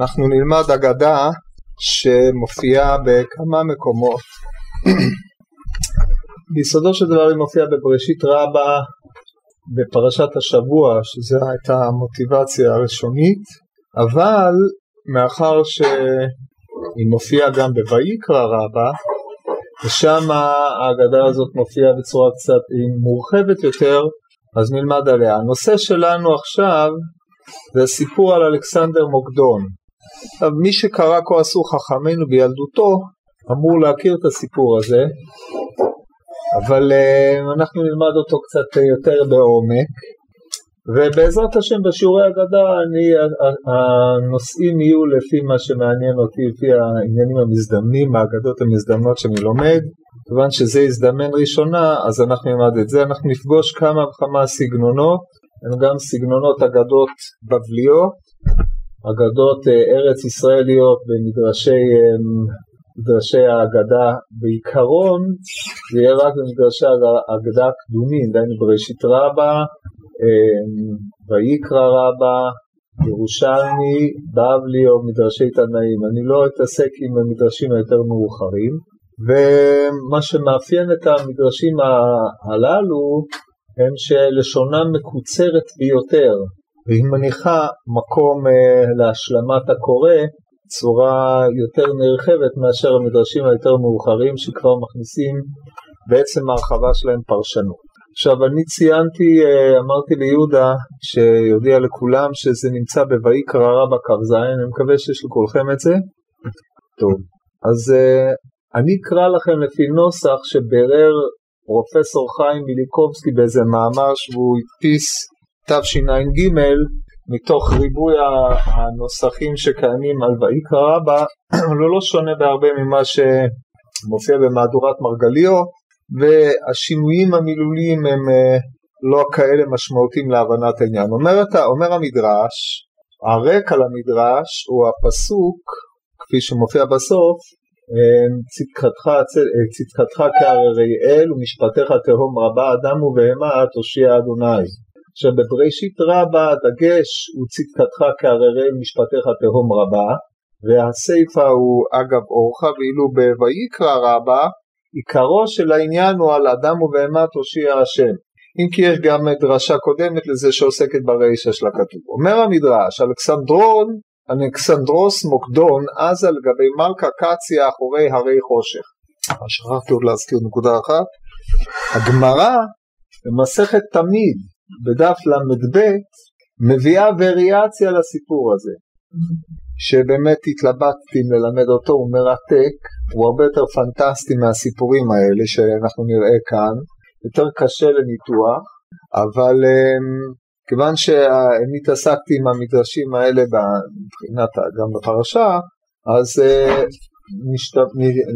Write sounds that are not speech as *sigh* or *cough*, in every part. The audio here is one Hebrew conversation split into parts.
אנחנו נלמד אגדה שמופיעה בכמה מקומות. *clears throat* ביסודו של דבר היא מופיעה בבראשית רבה בפרשת השבוע, שזו הייתה המוטיבציה הראשונית, אבל מאחר שהיא מופיעה גם בויקרא רבה, ושם ההגדה הזאת מופיעה בצורה קצת מורחבת יותר, אז נלמד עליה. הנושא שלנו עכשיו זה הסיפור על אלכסנדר מוקדון. עכשיו מי שקרא כה עשו חכמינו בילדותו אמור להכיר את הסיפור הזה, אבל uh, אנחנו נלמד אותו קצת יותר בעומק, ובעזרת השם בשיעורי אגדה אני, הנושאים יהיו לפי מה שמעניין אותי, לפי העניינים המזדמנים, האגדות המזדמנות שאני לומד, כיוון שזה הזדמן ראשונה אז אנחנו נלמד את זה, אנחנו נפגוש כמה וכמה סגנונות, הם גם סגנונות אגדות בבליות, אגדות אה, ארץ ישראליות במדרשי מדרשי ההגדה. בעיקרון זה יהיה רק במדרשי ההגדה הקדומים, דהיינו בראשית רבה, ויקרא רבה, ירושלמי, בבלי או מדרשי תנאים. אני לא אתעסק עם המדרשים היותר מאוחרים, ומה שמאפיין את המדרשים הללו הם שלשונם מקוצרת ביותר, והיא מניחה מקום אה, להשלמת הקורא צורה יותר נרחבת מאשר המדרשים היותר מאוחרים שכבר מכניסים בעצם ההרחבה שלהם פרשנות. עכשיו אני ציינתי, אה, אמרתי ליהודה שיודיע לכולם שזה נמצא בויקרא רבא כ"ז, אני מקווה שיש לכולכם את זה. טוב, אז אה, אני אקרא לכם לפי נוסח שבירר פרופסור חיים מיליקובסקי באיזה מאמר שהוא הדפיס תשע"ג מתוך ריבוי הנוסחים שקיימים על ויקרא רבה, *clears throat* הוא לא שונה בהרבה ממה שמופיע במהדורת מרגליו, והשינויים המילוליים הם אה, לא כאלה משמעותיים להבנת העניין. אומר, אומר המדרש, הרקע למדרש הוא הפסוק, כפי שמופיע בסוף, אה, אה, צדקתך כהררי אל ומשפטיך תהום רבה אדם ובהמה תושיע אדוני שבבראשית רבה הדגש הוא צדקתך כהררי משפטיך תהום רבה והסיפא הוא אגב אורחה ואילו בויקרא רבה עיקרו של העניין הוא על אדם ובהמה תושיע השם אם כי יש גם דרשה קודמת לזה שעוסקת ברישא של הכתוב. אומר המדרש אלכסנדרון אלכסנדרוס מוקדון עזה לגבי מלכה קציה אחורי הרי חושך. שכחתי עוד להזכיר נקודה אחת. הגמרא במסכת תמיד בדף ל"ב מביאה וריאציה לסיפור הזה. שבאמת התלבטתי אם ללמד אותו, הוא מרתק, הוא הרבה יותר פנטסטי מהסיפורים האלה שאנחנו נראה כאן, יותר קשה לניתוח, אבל um, כיוון שאני התעסקתי עם המדרשים האלה מבחינת גם בפרשה, אז uh, נשת...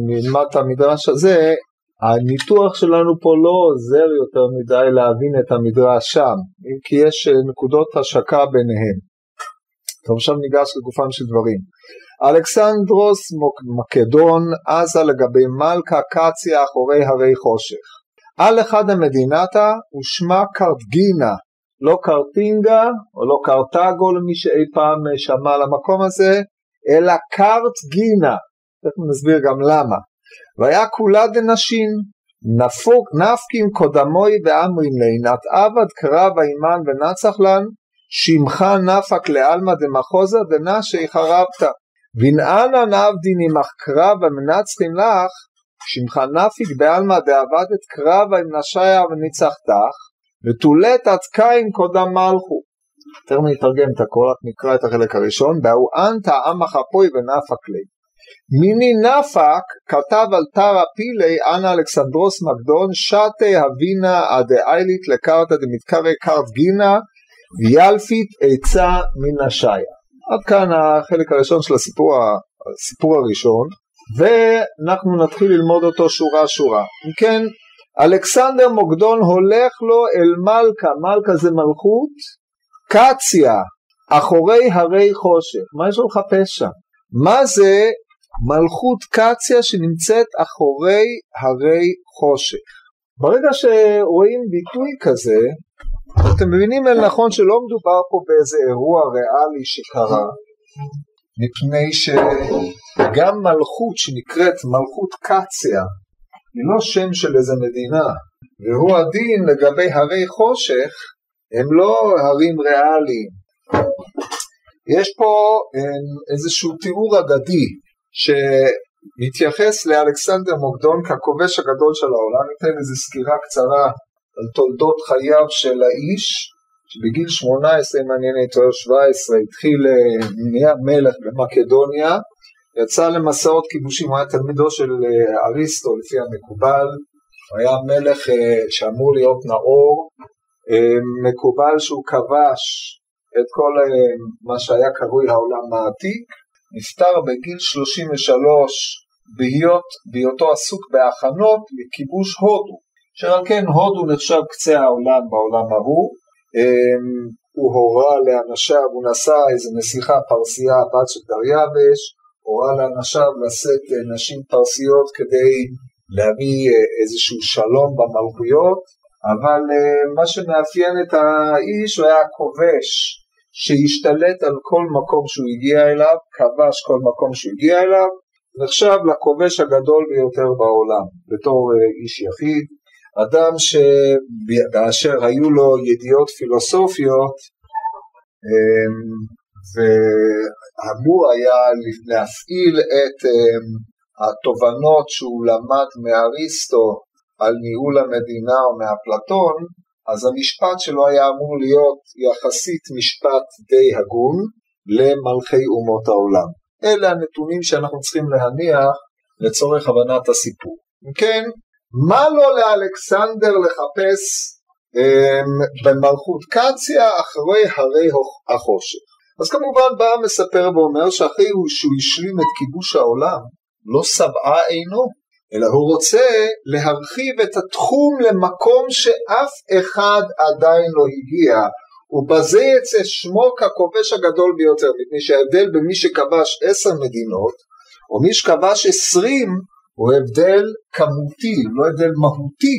נלמד את המדרש הזה הניתוח שלנו פה לא עוזר יותר מדי להבין את המדרש שם, אם כי יש אה, נקודות השקה ביניהם. טוב, עכשיו ניגש לגופם של דברים. אלכסנדרוס מקדון עזה לגבי מלכה קציה אחורי הרי חושך. על אחד המדינתה ושמה קרטגינה, לא קרטינגה או לא קרטגו למי שאי פעם שמע על המקום הזה, אלא קרטגינה. תכף נסביר גם למה. והיה כולה דנשים, נפוק נפקים קודמוי ואמרים לינת עבד קרב אימן ונצח לן, שמך נפק לעלמא דמחוזה דנשי חרבת. ונענן עבדין עמך קרב המנצחים לך, שמך נפיק בעלמא דעבדת קרב עם נשיה וניצחתך, ותולת עד קין קודם מלכו. תכף נתרגם את הכל, רק נקרא את החלק הראשון, בהוא אנתא עמך אפוי ונפק לי. מיני נפק כתב על תרא פילי אנא אלכסנדרוס מקדון שתי הבינה הדאיילית לקרתא דמתקרא קרט גינה ויאלפית עצה מן השיה. עד כאן החלק הראשון של הסיפור, הסיפור הראשון ואנחנו נתחיל ללמוד אותו שורה שורה. אם כן אלכסנדר מוקדון הולך לו אל מלכה, מלכה זה מלכות, קציה, אחורי הרי חושך. מה יש לו לחפש שם? מה זה מלכות קציה שנמצאת אחורי הרי חושך. ברגע שרואים ביטוי כזה, אתם מבינים אל נכון שלא מדובר פה באיזה אירוע ריאלי שקרה, מפני שגם מלכות שנקראת מלכות קציה היא לא שם של איזה מדינה, והוא הדין לגבי הרי חושך, הם לא הרים ריאליים. יש פה אמ, איזשהו תיאור אגדי שמתייחס לאלכסנדר מוקדון ככובש הגדול של העולם, ניתן איזו סקירה קצרה על תולדות חייו של האיש, שבגיל 18, אם אני טועה, 17, התחיל, אה, נהיה מלך במקדוניה, יצא למסעות כיבושים, הוא היה תלמידו של אה, אריסטו לפי המקובל, הוא היה מלך אה, שאמור להיות נאור, מקובל שהוא כבש את כל מה שהיה קרוי העולם העתיק, נפטר בגיל 33 בהיות, בהיותו עסוק בהכנות לכיבוש הודו, שעל כן הודו נחשב קצה העולם בעולם ההוא, אמ, הוא הורה לאנשיו, הוא נשא איזה נסיכה פרסייה, בת של דריווש, הורה לאנשיו לשאת אה, נשים פרסיות כדי להביא אה, איזשהו שלום במלכויות, אבל אה, מה שמאפיין את האיש הוא היה כובש שהשתלט על כל מקום שהוא הגיע אליו, כבש כל מקום שהוא הגיע אליו, נחשב לכובש הגדול ביותר בעולם בתור איש יחיד. אדם שבאשר היו לו ידיעות פילוסופיות אמ, ואמור היה להפעיל את אמ, התובנות שהוא למד מאריסטו על ניהול המדינה או מאפלטון, אז המשפט שלו היה אמור להיות יחסית משפט די הגון למלכי אומות העולם. אלה הנתונים שאנחנו צריכים להניח לצורך הבנת הסיפור. אם כן, מה לא לאלכסנדר לחפש אמ, במלכות קציה אחרי הרי החושך? אז כמובן בא המספר ואומר שאחרי שהוא השלים את כיבוש העולם לא שבעה עינו אלא הוא רוצה להרחיב את התחום למקום שאף אחד עדיין לא הגיע ובזה יצא שמו ככובש הגדול ביותר מפני שההבדל בין מי שכבש עשר מדינות או מי שכבש עשרים הוא הבדל כמותי, לא הבדל מהותי,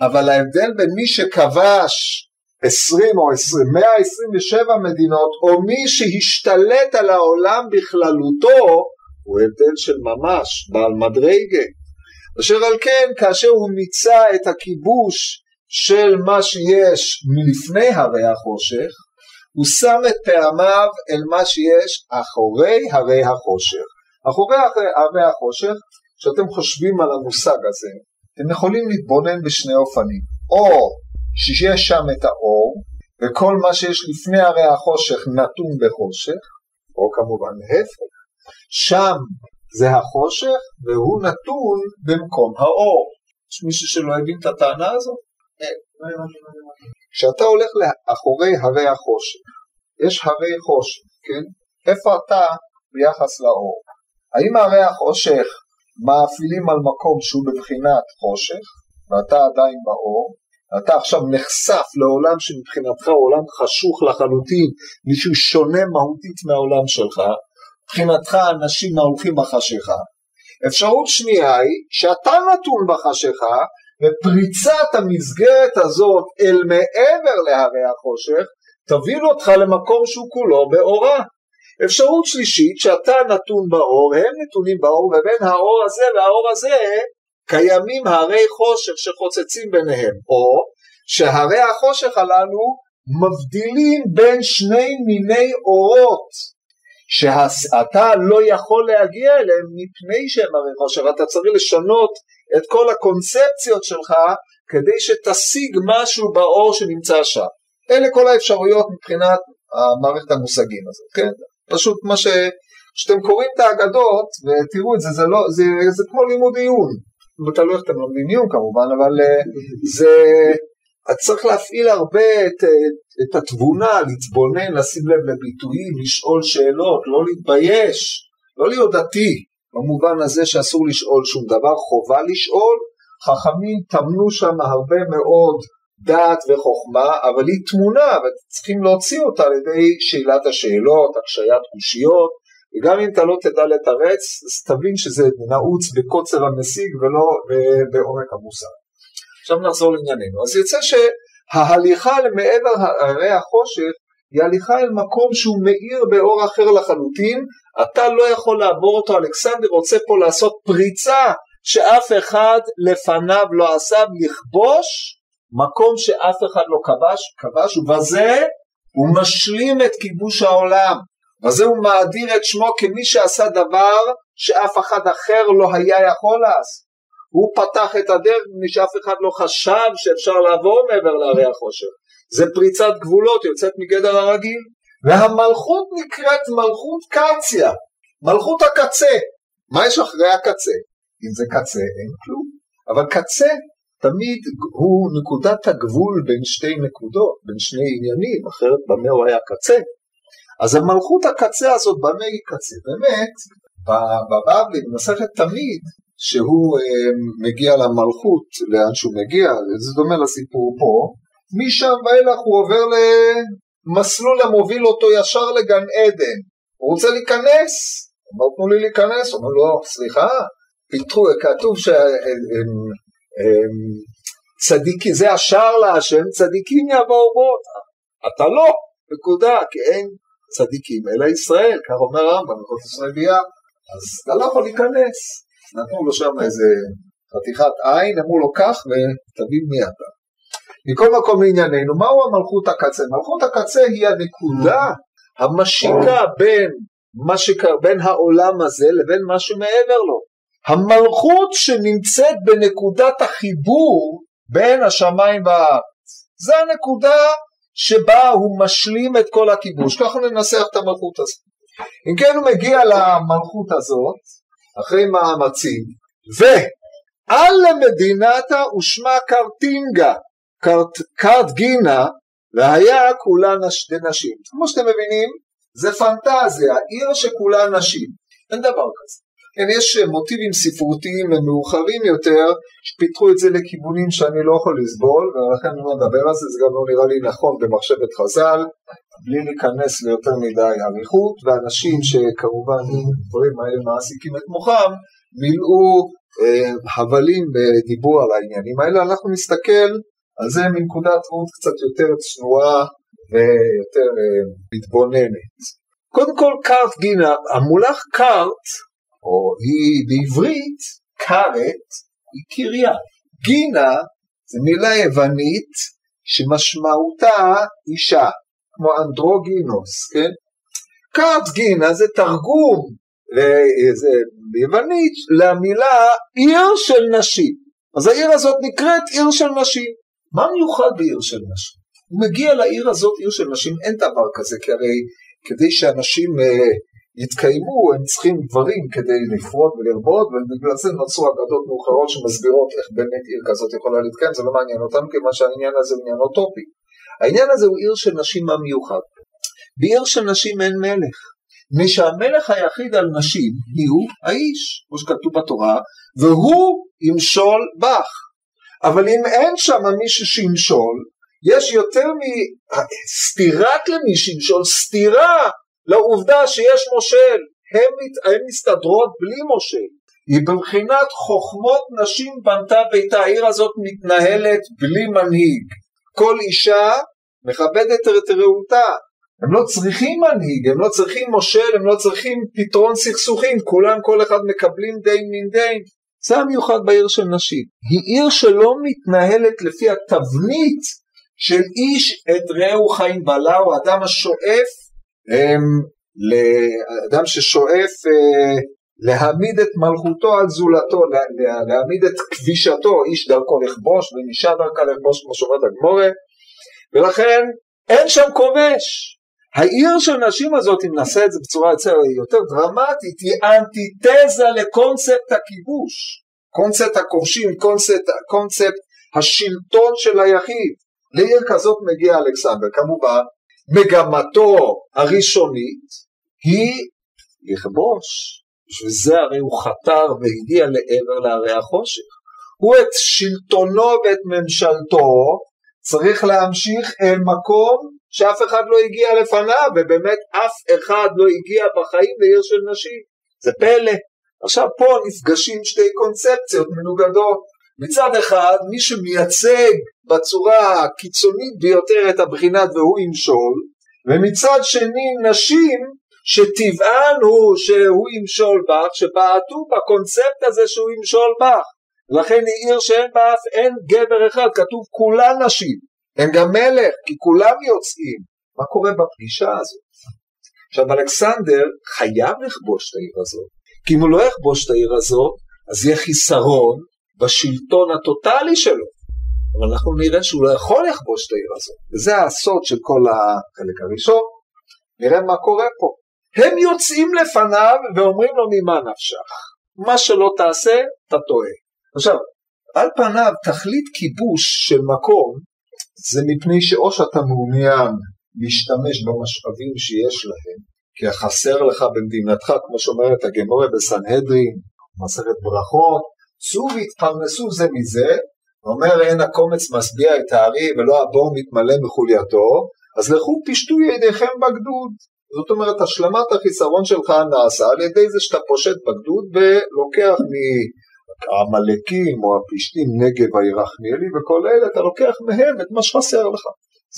אבל ההבדל בין מי שכבש 20 או 20, 127 מדינות, או מי שהשתלט על העולם בכללותו, הוא הבדל של ממש, בעל מדרגה. אשר על כן, כאשר הוא מיצה את הכיבוש של מה שיש מלפני הרי החושך, הוא שם את פעמיו אל מה שיש אחורי הרי החושך. אחורי הרי החושך כשאתם חושבים על המושג הזה, אתם יכולים להתבונן בשני אופנים, או שיש שם את האור, וכל מה שיש לפני הרי החושך נתון בחושך, או כמובן להפך, שם זה החושך והוא נתון במקום האור. יש מישהו שלא הבין את הטענה הזאת? אין. כשאתה הולך לאחורי הרי החושך, יש הרי חושך, כן? איפה אתה ביחס לאור? האם הרי החושך מאפילים על מקום שהוא בבחינת חושך, ואתה עדיין באור, אתה עכשיו נחשף לעולם שמבחינתך הוא עולם חשוך לחלוטין, מישהו שונה מהותית מהעולם שלך, מבחינתך אנשים ההולכים בחשיכה. אפשרות שנייה היא שאתה נתון בחשיכה ופריצת המסגרת הזאת אל מעבר להרי החושך תוביל אותך למקום שהוא כולו באורה. אפשרות שלישית שאתה נתון באור, הם נתונים באור ובין האור הזה והאור הזה קיימים הרי חושך שחוצצים ביניהם או שהרי החושך הללו מבדילים בין שני מיני אורות שאתה לא יכול להגיע אליהם מפני שהם הרי חושך אתה צריך לשנות את כל הקונספציות שלך כדי שתשיג משהו באור שנמצא שם אלה כל האפשרויות מבחינת המערכת המושגים הזאת כן פשוט מה ש... כשאתם קוראים את האגדות ותראו את זה, זה, לא, זה, זה כמו לימוד עיון. תלוי איך אתם לומדים עיון כמובן, אבל אה, זה... את צריך להפעיל הרבה את, את התבונה, להתבונן, לשים לב לביטויים, לשאול שאלות, לא להתבייש, לא להיות דתי, במובן הזה שאסור לשאול שום דבר, חובה לשאול. חכמים טמנו שם הרבה מאוד דעת וחוכמה, אבל היא תמונה וצריכים להוציא אותה על ידי שאלת השאלות, הקשיית קושיות, וגם אם אתה לא תדע לתרץ, אז תבין שזה נעוץ בקוצר המשיג ולא בעומק המוסר. עכשיו נחזור לענייננו. אז יוצא שההליכה למעבר הרי החושך היא הליכה אל מקום שהוא מאיר באור אחר לחלוטין, אתה לא יכול לעבור אותו, אלכסנדר רוצה פה לעשות פריצה שאף אחד לפניו לא עשה, לכבוש מקום שאף אחד לא כבש, כבש ובזה הוא משלים את כיבוש העולם, בזה הוא מאדיר את שמו כמי שעשה דבר שאף אחד אחר לא היה יכול לעשות. הוא פתח את הדרך מפני שאף אחד לא חשב שאפשר לעבור מעבר להרי החושך. זה פריצת גבולות, יוצאת מגדר הרגיל. והמלכות נקראת מלכות קציה, מלכות הקצה. מה יש אחרי הקצה? אם זה קצה אין כלום, אבל קצה תמיד הוא נקודת הגבול בין שתי נקודות, בין שני עניינים, אחרת במה הוא היה קצה? אז המלכות הקצה הזאת, במה היא קצה? באמת, בבבלי, במסכת תמיד, שהוא אה, מגיע למלכות, לאן שהוא מגיע, זה דומה לסיפור פה, משם ואילך הוא עובר למסלול המוביל אותו ישר לגן עדן, הוא רוצה להיכנס, אומר תנו לי להיכנס, הוא אומר לו סליחה, פיתחו, כתוב שצדיקים, זה השער להשם, צדיקים יבואו בו, אתה לא, נקודה, כי אין צדיקים אלא ישראל, כך אומר הרמב"ם, הלכות ישראל אז אתה לא יכול להיכנס, נתנו לו שם איזה חתיכת עין, אמרו לו קח ותבין מי אתה. מכל מקום לענייננו, מהו המלכות הקצה? מלכות הקצה היא הנקודה המשיקה בין, שקר, בין העולם הזה לבין מה שמעבר לו. המלכות שנמצאת בנקודת החיבור בין השמיים והארץ. זה הנקודה שבה הוא משלים את כל הכיבוש. ככה ננסח את המלכות הזאת. אם כן הוא מגיע למלכות הזאת, אחרי מאמצים, ועל למדינתה ושמה קרטינגה, קרט, קרטגינה, והיה כולה נש, נשים. כמו שאתם מבינים, זה פנטזיה, עיר שכולה נשים. אין דבר כזה. כן, יש מוטיבים ספרותיים ומאוחרים יותר שפיתחו את זה לכיוונים שאני לא יכול לסבול ולכן אני לא מדבר על זה, זה גם לא נראה לי נכון במחשבת חז"ל בלי להיכנס ליותר מדי אריכות ואנשים שכמובן דברים האלה מעסיקים את מוחם מילאו אה, הבלים בדיבור על העניינים האלה, אנחנו נסתכל על זה מנקודת ראות קצת יותר צנועה ויותר אה, מתבוננת. קודם כל קארט גינה, המולח קארט או היא בעברית כרת היא קריה. גינה זה מילה יוונית שמשמעותה אישה, כמו אנדרוגינוס, כן? כרת גינה זה תרגום זה ביוונית למילה עיר של נשים. אז העיר הזאת נקראת עיר של נשים. מה מיוחד בעיר של נשים? הוא מגיע לעיר הזאת, עיר של נשים, אין דבר כזה, כי הרי כדי שאנשים אה, יתקיימו, הם צריכים דברים כדי לפרוט ולרבות, ובגלל זה נוצרו אגדות מאוחרות שמסבירות איך באמת עיר כזאת יכולה להתקיים, זה לא מעניין אותנו, כיוון שהעניין הזה הוא עניין אוטופי. העניין הזה הוא עיר של נשים המיוחד. בעיר של נשים אין מלך. מפני שהמלך היחיד על נשים הוא האיש, כמו שכתוב בתורה, והוא ימשול בך. אבל אם אין שם מישהו שימשול, יש יותר מסתירת למי שימשול, סתירה לעובדה שיש מושל, הן מסתדרות בלי מושל. היא בבחינת חוכמות נשים בנתה ביתה, העיר הזאת מתנהלת בלי מנהיג. כל אישה מכבדת את רעותה. הם לא צריכים מנהיג, הם לא צריכים מושל, הם לא צריכים פתרון סכסוכים, כולם כל אחד מקבלים דין מן דין. זה המיוחד בעיר של נשים. היא עיר שלא מתנהלת לפי התבנית של איש את רעהו חיים בלעו, אדם השואף הם לאדם ששואף אה, להעמיד את מלכותו על זולתו, להעמיד את כבישתו, איש דרכו לכבוש ואישה דרכה לכבוש כמו שאומרת הגמורה, ולכן אין שם כובש. העיר של נשים הזאת, אם נעשה את זה בצורה יותר דרמטית, היא אנטיתזה לקונספט הכיבוש, קונספט הכובשים, קונספט, קונספט השלטון של היחיד. לעיר כזאת מגיע אלכסנדר, כמובן מגמתו הראשונית היא לכבוש. בשביל זה הרי הוא חתר והגיע לעבר להרי החושך. הוא את שלטונו ואת ממשלתו צריך להמשיך אל מקום שאף אחד לא הגיע לפניו, ובאמת אף אחד לא הגיע בחיים לעיר של נשים. זה פלא. עכשיו פה נפגשים שתי קונספציות מנוגדות. מצד אחד מי שמייצג בצורה הקיצונית ביותר את הבחינת והוא ימשול, ומצד שני נשים שטבען הוא שהוא ימשול בך, שבעטו בקונספט הזה שהוא ימשול בך. לכן היא עיר שאין בה אף אין גבר אחד, כתוב כולן נשים, אין גם מלך, כי כולם יוצאים. מה קורה בפגישה הזאת? עכשיו אלכסנדר חייב לכבוש את העיר הזאת, כי אם הוא לא יכבוש את העיר הזאת, אז יהיה חיסרון בשלטון הטוטלי שלו. אבל אנחנו נראה שהוא לא יכול לכבוש את העיר הזאת, וזה הסוד של כל החלק הראשון. נראה מה קורה פה. הם יוצאים לפניו ואומרים לו ממה נפשך. מה שלא תעשה, אתה טועה. עכשיו, על פניו תכלית כיבוש של מקום זה מפני שאו שאתה מעוניין להשתמש במשאבים שיש להם, כי החסר לך במדינתך, כמו שאומרת הגמורה בסנהדרין, מסכת ברכות, צאו והתפרנסו זה מזה, אומר אין הקומץ משביע את הארי ולא הבור מתמלא מחולייתו, אז לכו פשטו ידיכם בגדוד. זאת אומרת השלמת החיסרון שלך נעשה על ידי זה שאתה פושט בגדוד ולוקח מהעמלקים או הפשטים נגב הירחמיאלי וכל אלה אתה לוקח מהם את מה שחסר לך.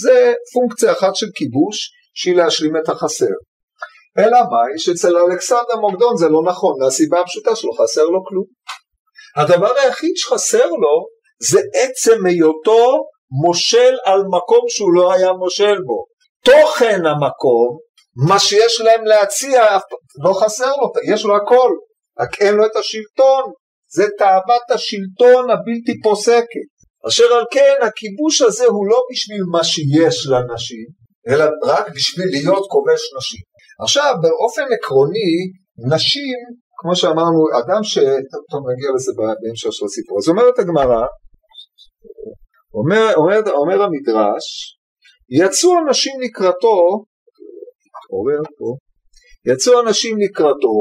זה פונקציה אחת של כיבוש שהיא להשלים את החסר. אלא מאי שאצל אלכסנדר מוקדון זה לא נכון מהסיבה הפשוטה שלא חסר לו כלום. הדבר היחיד שחסר לו זה עצם היותו מושל על מקום שהוא לא היה מושל בו. תוכן המקום, מה שיש להם להציע, לא חסר לו, יש לו הכל, רק אין לו את השלטון, זה תאוות השלטון הבלתי פוסקת. אשר על כן הכיבוש הזה הוא לא בשביל מה שיש לנשים, אלא רק בשביל להיות כובש נשים. עכשיו באופן עקרוני נשים כמו שאמרנו אדם ש... טוב נגיע לזה בהמשך של הסיפור אז אומרת הגמרא אומר, אומר, אומר המדרש יצאו אנשים לקראתו עורר פה יצאו אנשים לקראתו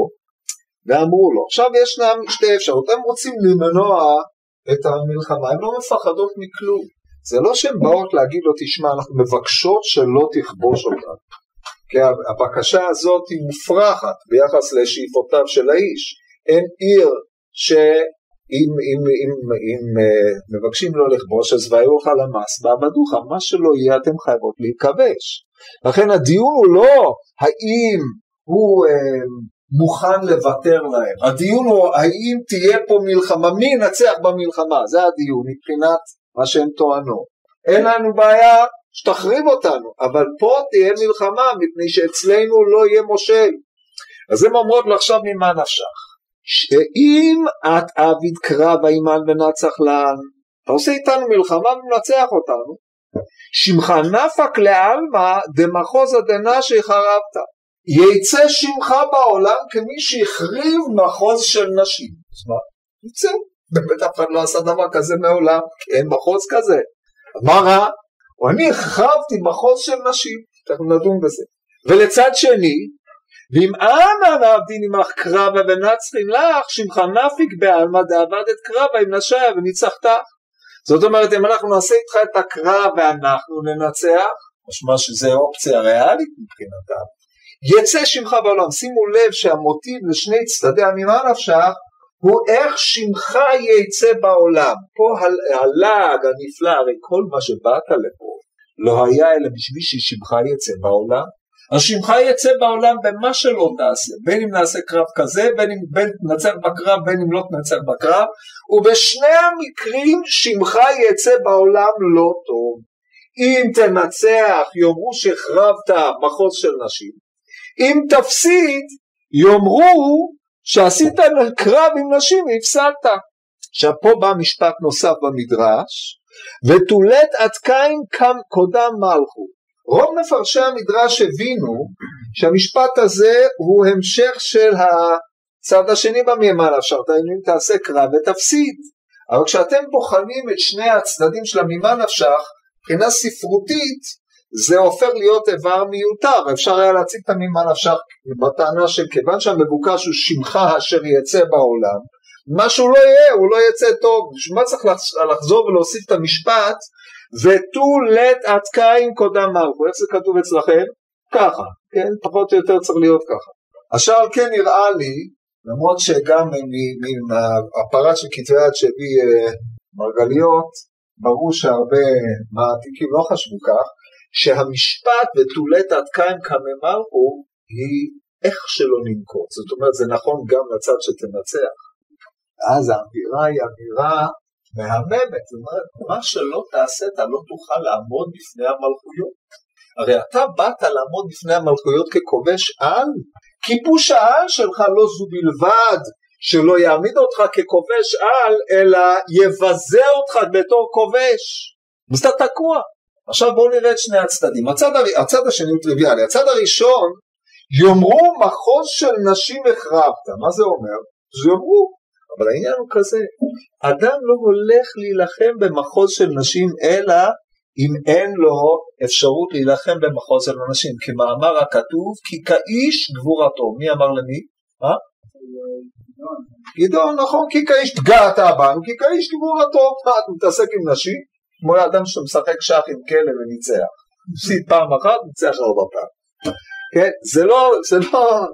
ואמרו לו עכשיו ישנם שתי אפשרות הם רוצים למנוע את המלחמה הן לא מפחדות מכלום זה לא שהן באות להגיד לו תשמע אנחנו מבקשות שלא תכבוש אותנו כי הבקשה הזאת היא מופרכת ביחס לשאיפותיו של האיש. אין עיר שאם אם, אם, אם, uh, מבקשים לו לכבוש אז ויהיו לך למס בעבדוך, מה שלא יהיה אתם חייבות להיכבש. לכן הדיון הוא לא האם הוא uh, מוכן לוותר להם, הדיון הוא האם תהיה פה מלחמה, מי ינצח במלחמה, זה הדיון מבחינת מה שהם טוענו. אין לנו בעיה שתחריב אותנו, אבל פה תהיה מלחמה מפני שאצלנו לא יהיה מושל. אז הן אומרות לו עכשיו ממה נפשך? שאם את עביד קרב האימן ונצח לן, אתה עושה איתנו מלחמה ומנצח אותנו, שמך נפק לעלמא דמחוזא דנשי חרבת. יצא שמך בעולם כמי שהחריב מחוז של נשים. אז מה? יצא. באמת אף אחד לא עשה דבר כזה מעולם, כי אין מחוז כזה. מה רע? או אני החרבתי מחוז של נשים, אנחנו נדון בזה. ולצד שני, ואם אנא נעבדין עמך קרבה ונצחים לך, שמך נפיק בעלמא דאבדת קרבה עם נשיה וניצחתך. זאת אומרת, אם אנחנו נעשה איתך את הקרב ואנחנו ננצח, משמע שזה אופציה ריאלית מבחינתם, יצא שמך בעולם. שימו לב שהמוטיב לשני צדדי הממה נפשך הוא איך שמך יצא בעולם. פה הלעג הנפלא, הרי כל מה שבאת לפה לא היה אלא בשביל ששמך יצא בעולם. אז שמך יצא בעולם במה שלא תעשה, בין אם נעשה קרב כזה, בין אם בין תנצח בקרב, בין אם לא תנצח בקרב, ובשני המקרים שמך יצא בעולם לא טוב. אם תנצח יאמרו שהחרבת מחוז של נשים, אם תפסיד יאמרו שעשית קרב עם נשים והפסדת. עכשיו פה בא משפט נוסף במדרש, ותולת עד קין קודם מלכו. רוב מפרשי המדרש הבינו שהמשפט הזה הוא המשך של הצד השני במימן אפשר אם תעשה קרב ותפסיד. אבל כשאתם בוחנים את שני הצדדים של המימה נפשך, מבחינה ספרותית, זה הופך להיות איבר מיותר, אפשר היה להציג את המימה נפשך בטענה של כיוון שהמבוקש הוא שמך אשר יצא בעולם, מה שהוא לא יהיה, הוא לא יצא טוב, מה צריך לחזור ולהוסיף את המשפט ותו לט עד קין קודם מלכו, איך זה כתוב אצלכם? ככה, כן, פחות או יותר צריך להיות ככה. עכשיו כן נראה לי, למרות שגם מהפרט של כתבי יד שהביא אה, מרגליות, ברור שהרבה מעתיקים לא חשבו כך, שהמשפט ותולת עד קין קממלכו היא איך שלא ננקוט, זאת אומרת זה נכון גם לצד שתנצח. אז האווירה היא אווירה מהממת, זאת אומרת, מה שלא תעשה אתה לא תוכל לעמוד בפני המלכויות. הרי אתה באת לעמוד בפני המלכויות ככובש על, כיבוש העל שלך לא זו בלבד שלא יעמיד אותך ככובש על, אלא יבזה אותך בתור כובש. אז אתה תקוע. עכשיו בואו נראה את שני הצדדים. הצד, הר... הצד השני הוא טריוויאלי. הצד הראשון, יאמרו מחוז של נשים החרבת. מה זה אומר? זה יאמרו. אבל העניין הוא כזה, אדם לא הולך להילחם במחוז של נשים, אלא אם אין לו אפשרות להילחם במחוז של אנשים. כמאמר הכתוב, כי כאיש גבורתו. מי אמר למי? מה? גדעון, נכון, כי כאיש פגעת בנו, כי כאיש גבורתו. מה, אתה מתעסק עם נשים? כמו האדם שמשחק שח עם כלב וניצח. הפסיד פעם אחת, ניצח ארבע פעם. כן? זה לא, זה לא,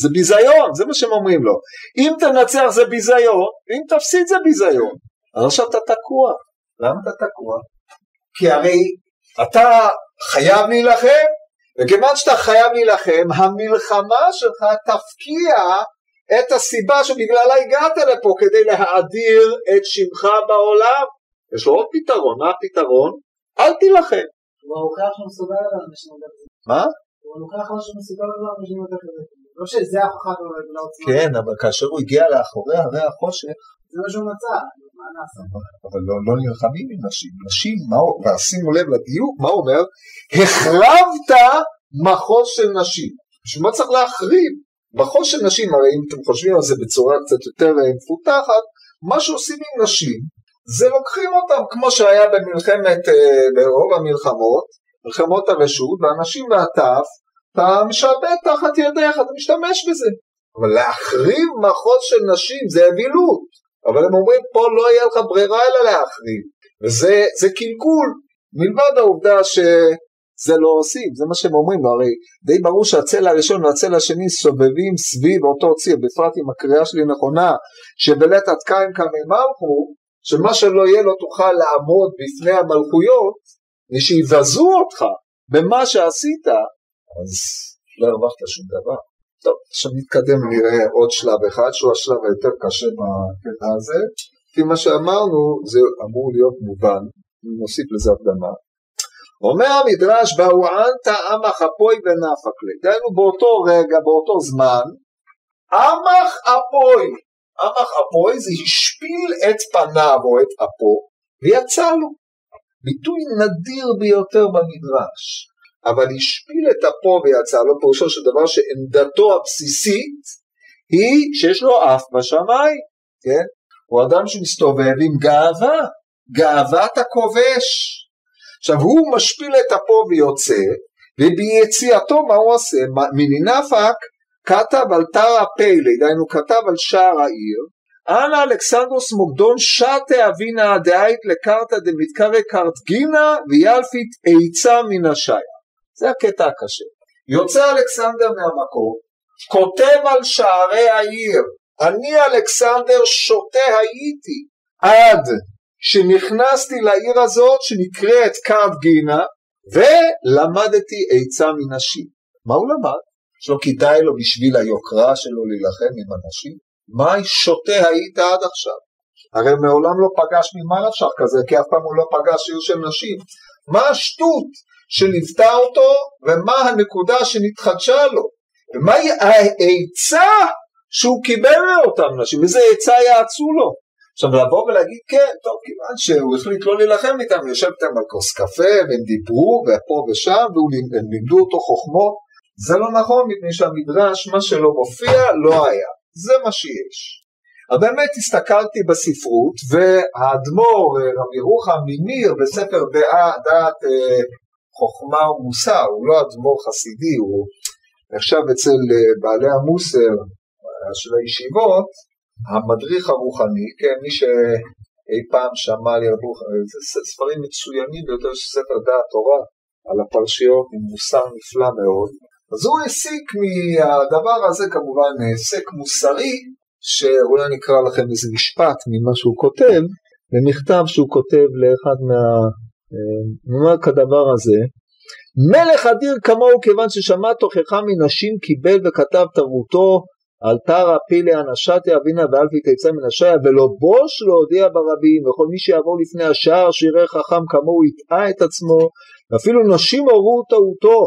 זה ביזיון, זה מה שהם אומרים לו. אם תנצח זה ביזיון, אם תפסיד זה ביזיון. אז עכשיו אתה תקוע. למה אתה תקוע? כי הרי אתה חייב להילחם, וכיוון שאתה חייב להילחם, המלחמה שלך תפקיע את הסיבה שבגללה הגעת לפה כדי להאדיר את שמך בעולם. יש לו עוד פתרון, מה הפתרון? אל תילחם. הוא הוכיח שהוא מסוגל לאנשים מה? הוא הוכיח שהוא מסוגל לאנשים כזה. לא שזה ההוכחה לעוצמה. כן, אבל כאשר הוא הגיע לאחורי הרי החושך, זה מה שהוא מצא, מה נעשה? אבל לא, לא נלחמים עם נשים. נשים, ושימו לב לדיוק, מה הוא אומר? החרבת מחוז של נשים. בשביל מה צריך להחריב? מחוז של נשים, הרי אם אתם חושבים על זה בצורה קצת יותר אה, מפותחת, מה שעושים עם נשים זה לוקחים אותם כמו שהיה במלחמת, אה, ברוב המלחמות, מלחמות הרשות, והנשים והטף, אתה משעבד תחת ידיך, אתה משתמש בזה. אבל להחריב מחוז של נשים זה אווילות. אבל הם אומרים פה לא יהיה לך ברירה אלא להחריב. וזה קלקול, מלבד העובדה שזה לא עושים, זה מה שהם אומרים לו, הרי די ברור שהצלע הראשון והצלע השני סובבים סביב אותו ציר, בפרט אם הקריאה שלי נכונה, שבלית עד קיים קמי מלכו, שמה שלא יהיה לא תוכל לעמוד בפני המלכויות, ושיבזו אותך במה שעשית, אז לא הרווחת שום דבר. טוב, עכשיו נתקדם נראה עוד שלב אחד, שהוא השלב היותר קשה בקטע הזה, כי מה שאמרנו זה אמור להיות מובן, נוסיף לזה הקדמה. אומר המדרש, באוענת עמך אפוי ונפק לי. דהיינו באותו רגע, באותו זמן, עמך אפוי. עמך אפוי זה השפיל את פניו או את אפו, ויצא לו. ביטוי נדיר ביותר במדרש. אבל השפיל את אפו ויצא לו, פירושו של דבר שעמדתו הבסיסית היא שיש לו אף בשמיים, כן? הוא אדם שמסתובב עם גאווה, גאוות הכובש. עכשיו הוא משפיל את אפו ויוצא, וביציאתו מה הוא עושה? מיני נפק כתב על תרא פלא, דהיינו כתב על שער העיר, אנא אלכסנדרוס מוקדון שתה אבינה דאית לקרתא דמתקרא קרתגינה וילפית עצה מן השיה. זה הקטע הקשה. יוצא אלכסנדר מהמקום, כותב על שערי העיר, אני אלכסנדר שותה הייתי עד שנכנסתי לעיר הזאת שנקראת קרתגינה ולמדתי עצה מנשים. מה הוא למד? שלא כדאי לו בשביל היוקרה שלו להילחם עם אנשים? מה שותה היית עד עכשיו? הרי מעולם לא פגש ממה נפשך כזה, כי אף פעם הוא לא פגש עיר של נשים. מה השטות שליוותה אותו, ומה הנקודה שנתחדשה לו, ומהי העצה שהוא קיבל מאותם נשים, איזה עצה יעצו לו. עכשיו לבוא ולהגיד כן, טוב, כיוון שהוא החליט לא להילחם איתם, יושב איתם על כוס קפה, והם דיברו, ופה ושם, והם לימדו אותו חוכמות, זה לא נכון, מפני שהמדרש, מה שלא מופיע, לא היה. זה מה שיש. אז באמת הסתכלתי בספרות, והאדמו"ר רבי רוחם ממיר בספר דעת אה, חוכמה ומוסר, הוא לא אדמו"ר חסידי, הוא נחשב אצל אה, בעלי המוסר אה, של הישיבות, המדריך הרוחני, כן, מי שאי פעם שמע על רוחני, זה ספרים מצוינים ביותר של ספר דעת תורה, על הפרשיות עם מוסר נפלא מאוד, אז הוא הסיק מהדבר הזה כמובן היסק מוסרי, שאולי נקרא לכם איזה משפט ממה שהוא כותב, במכתב שהוא כותב לאחד מה... נאמר כדבר הזה, מלך אדיר כמוהו כיוון ששמע תוכחה מנשים קיבל וכתב תרבותו על תרא פילי אנשתי אבינה ואלפי תצא מן השעיה ולא בוש להודיע ברבים וכל מי שיעבור לפני השער שיראה חכם כמוהו יטעה את עצמו ואפילו נשים הורו טעותו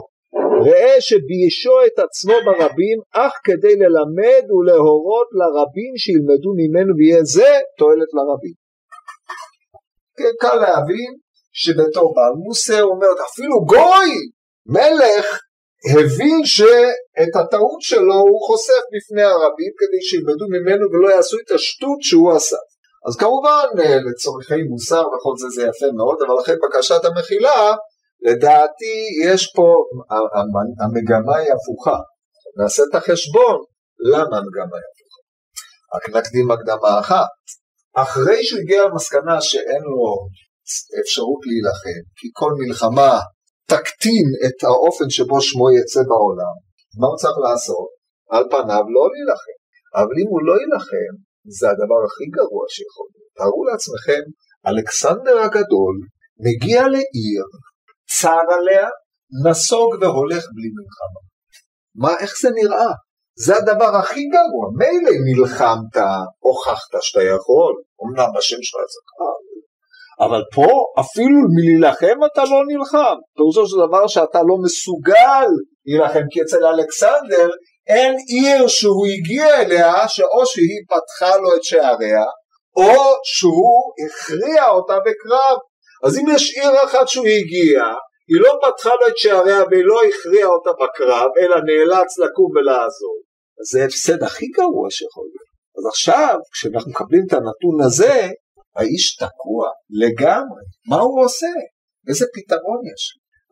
ראה שביישו את עצמו ברבים אך כדי ללמד ולהורות לרבים שילמדו ממנו ויהיה זה תועלת לרבים. כן, קל להבין שבתור בעל מוסר אומרת אפילו גוי מלך הבין שאת הטעות שלו הוא חושף בפני הרבים כדי שילמדו ממנו ולא יעשו את השטות שהוא עשה. אז כמובן לצורכי מוסר וכל זה זה יפה מאוד אבל אחרי בקשת המחילה לדעתי יש פה, המגמה היא הפוכה. נעשה את החשבון למה המגמה היא הפוכה. רק נקדים הקדמה אחת. אחרי שהוא הגיע למסקנה שאין לו אפשרות להילחם, כי כל מלחמה תקטין את האופן שבו שמו יצא בעולם, מה הוא צריך לעשות? על פניו לא להילחם. אבל אם הוא לא יילחם, זה הדבר הכי גרוע שיכול להיות. תארו לעצמכם, אלכסנדר הגדול מגיע לעיר, צר עליה, נסוג והולך בלי מלחמה. מה, איך זה נראה? זה הדבר הכי גרוע. מילא נלחמת, הוכחת שאתה יכול, אמנם השם שלך זכר, אבל פה אפילו מלהילחם אתה לא נלחם. פירושו של דבר שאתה לא מסוגל להילחם, כי אצל אלכסנדר אין עיר שהוא הגיע אליה שאו שהיא פתחה לו את שעריה, או שהוא הכריע אותה בקרב. אז אם יש עיר אחת שהוא הגיע, היא לא פתחה לו את שעריה והיא לא הכריעה אותה בקרב, אלא נאלץ לקום ולעזור. זה ההפסד הכי גרוע שיכול להיות. אז עכשיו, כשאנחנו מקבלים את הנתון הזה, האיש תקוע לגמרי. מה הוא עושה? איזה פתרון יש?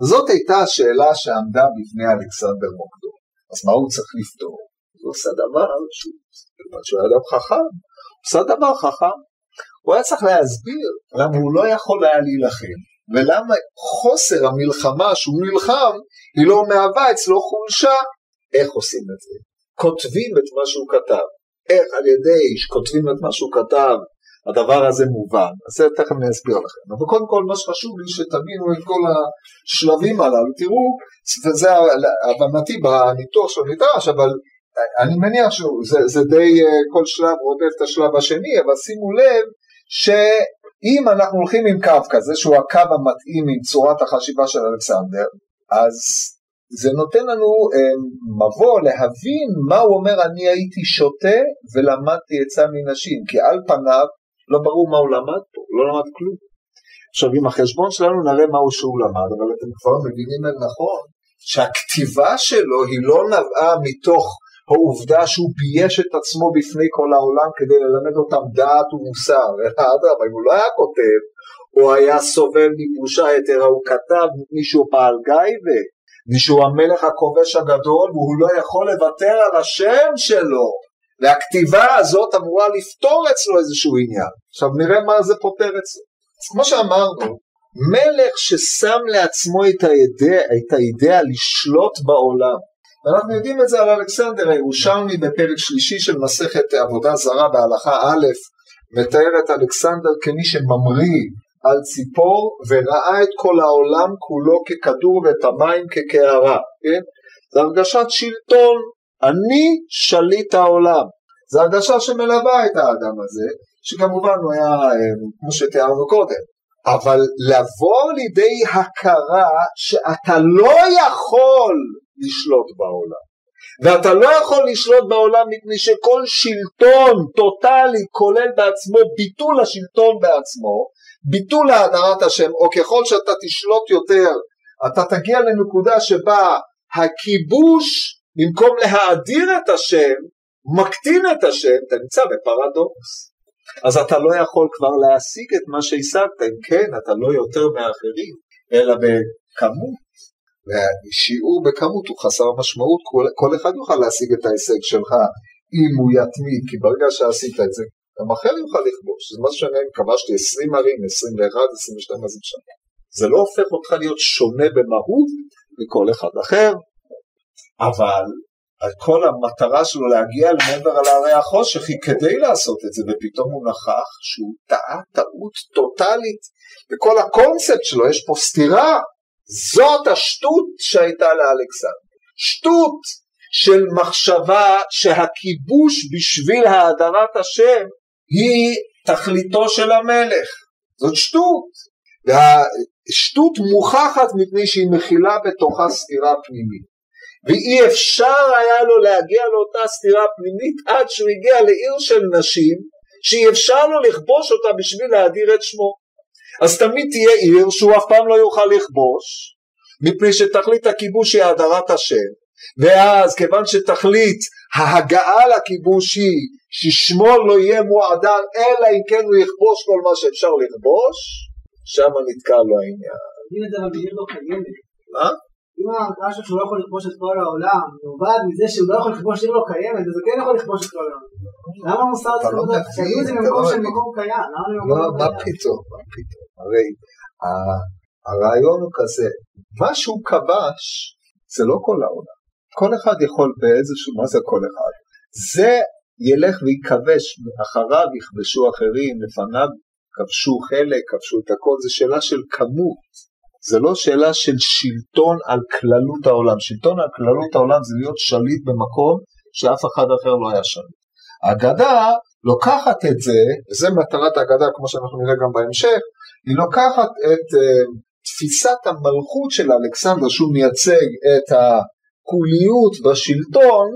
זאת הייתה השאלה שעמדה בפני אלכסנדר מוקדו. אז מה הוא צריך לפתור? הוא עושה דבר שהוא, שהוא אדם חכם, הוא עושה דבר חכם. הוא היה צריך להסביר למה הוא לא יכול היה להילחם, ולמה חוסר המלחמה שהוא נלחם היא לא מהווה אצלו חולשה. איך עושים את זה? כותבים את מה שהוא כתב. איך על ידי שכותבים את מה שהוא כתב הדבר הזה מובן, אז זה תכף אני אסביר לכם. אבל קודם כל מה שחשוב לי שתבינו את כל השלבים הללו, תראו, וזה הבנתי בניתוח של המדרש, אבל אני מניח שזה די אה, כל שלב רודף את השלב השני, אבל שימו לב שאם אנחנו הולכים עם קו כזה, שהוא הקו המתאים עם צורת החשיבה של אלכסנדר, אז זה נותן לנו אה, מבוא להבין מה הוא אומר אני הייתי שותה ולמדתי עצה מנשים כי על פניו לא ברור מה הוא למד פה, לא למד כלום. עכשיו עם החשבון שלנו נראה מהו שהוא למד, אבל אתם כבר מבינים נכון, שהכתיבה שלו היא לא נבעה מתוך העובדה שהוא בייש את עצמו בפני כל העולם כדי ללמד אותם דעת ומוסר, *laughs* אלא אדרבה, אם הוא לא היה כותב, הוא היה סובל מבושה יתרה, הוא כתב מישהו בעל גייבה, מישהו המלך הכובש הגדול, והוא לא יכול לוותר על השם שלו. והכתיבה הזאת אמורה לפתור אצלו איזשהו עניין. עכשיו נראה מה זה פותר אצלו. אז כמו שאמרנו, מלך ששם לעצמו את הידיעה לשלוט בעולם, ואנחנו יודעים את זה על אלכסנדר הירושלמי בפרק שלישי של מסכת עבודה זרה בהלכה א', מתאר את אלכסנדר כמי שממריא על ציפור וראה את כל העולם כולו ככדור ואת המים כקערה, כן? זה הרגשת שלטון אני שליט העולם. זו הרגשה שמלווה את האדם הזה, שכמובן הוא היה, אה, כמו שתיארנו קודם, אבל לבוא לידי הכרה שאתה לא יכול לשלוט בעולם. ואתה לא יכול לשלוט בעולם מפני שכל שלטון טוטאלי כולל בעצמו ביטול השלטון בעצמו, ביטול האדרת השם, או ככל שאתה תשלוט יותר, אתה תגיע לנקודה שבה הכיבוש במקום להאדיר את השם, מקטין את השם, אתה נמצא בפרדוקס. אז אתה לא יכול כבר להשיג את מה שהשגת, אם כן, אתה לא יותר מאחרים, אלא בכמות. והשיעור בכמות הוא חסר משמעות, כל, אחד יוכל להשיג את ההישג שלך אם הוא יתמיד, כי ברגע שעשית את זה, גם אחר יוכל לכבוש. זה מה שאני כבשתי 20 ערים, 21, 22, אז זה לא הופך אותך להיות שונה במהות מכל אחד אחר, אבל כל המטרה שלו להגיע למעבר על הרי החושך היא כדי לעשות את זה ופתאום הוא נכח שהוא טעה טעות טוטאלית וכל הקונספט שלו יש פה סתירה זאת השטות שהייתה לאלכסנדר. שטות של מחשבה שהכיבוש בשביל האדרת השם היא תכליתו של המלך. זאת שטות. והשטות מוכחת מפני שהיא מכילה בתוכה סתירה פנימית. ואי אפשר היה לו להגיע לאותה סתירה פנימית עד שהוא הגיע לעיר של נשים שאי אפשר לו לכבוש אותה בשביל להדיר את שמו. אז תמיד תהיה עיר שהוא אף פעם לא יוכל לכבוש מפני שתכלית הכיבוש היא הדרת השם ואז כיוון שתכלית ההגעה לכיבוש היא ששמו לא יהיה מועדר אלא אם כן הוא יכבוש כל מה שאפשר לכבוש שם נתקע לו העניין. לא מה? אם שלו שהוא לא יכול לכבוש את כל העולם, נובעת מזה שהוא לא יכול לכבוש עיר לא קיימת, אז הוא כן יכול לכבוש את כל העולם. למה המוסר צריך לא לדעת? שיגידו זה ממקום של מקום קיים. לא, מה פתאום, מה פתאום. הרי הרעיון הוא כזה, מה שהוא כבש זה לא כל העולם. כל אחד יכול באיזשהו, מה זה כל אחד? זה ילך ויכבש, אחריו יכבשו אחרים, לפניו כבשו חלק, כבשו את הכל, זה שאלה של כמות. זה לא שאלה של שלטון על כללות העולם. שלטון על כללות העולם זה להיות שליט במקום שאף אחד אחר לא היה שליט. האגדה לוקחת את זה, וזה מטרת האגדה כמו שאנחנו נראה גם בהמשך, היא לוקחת את uh, תפיסת המלכות של אלכסנדר שהוא מייצג את הקוליות בשלטון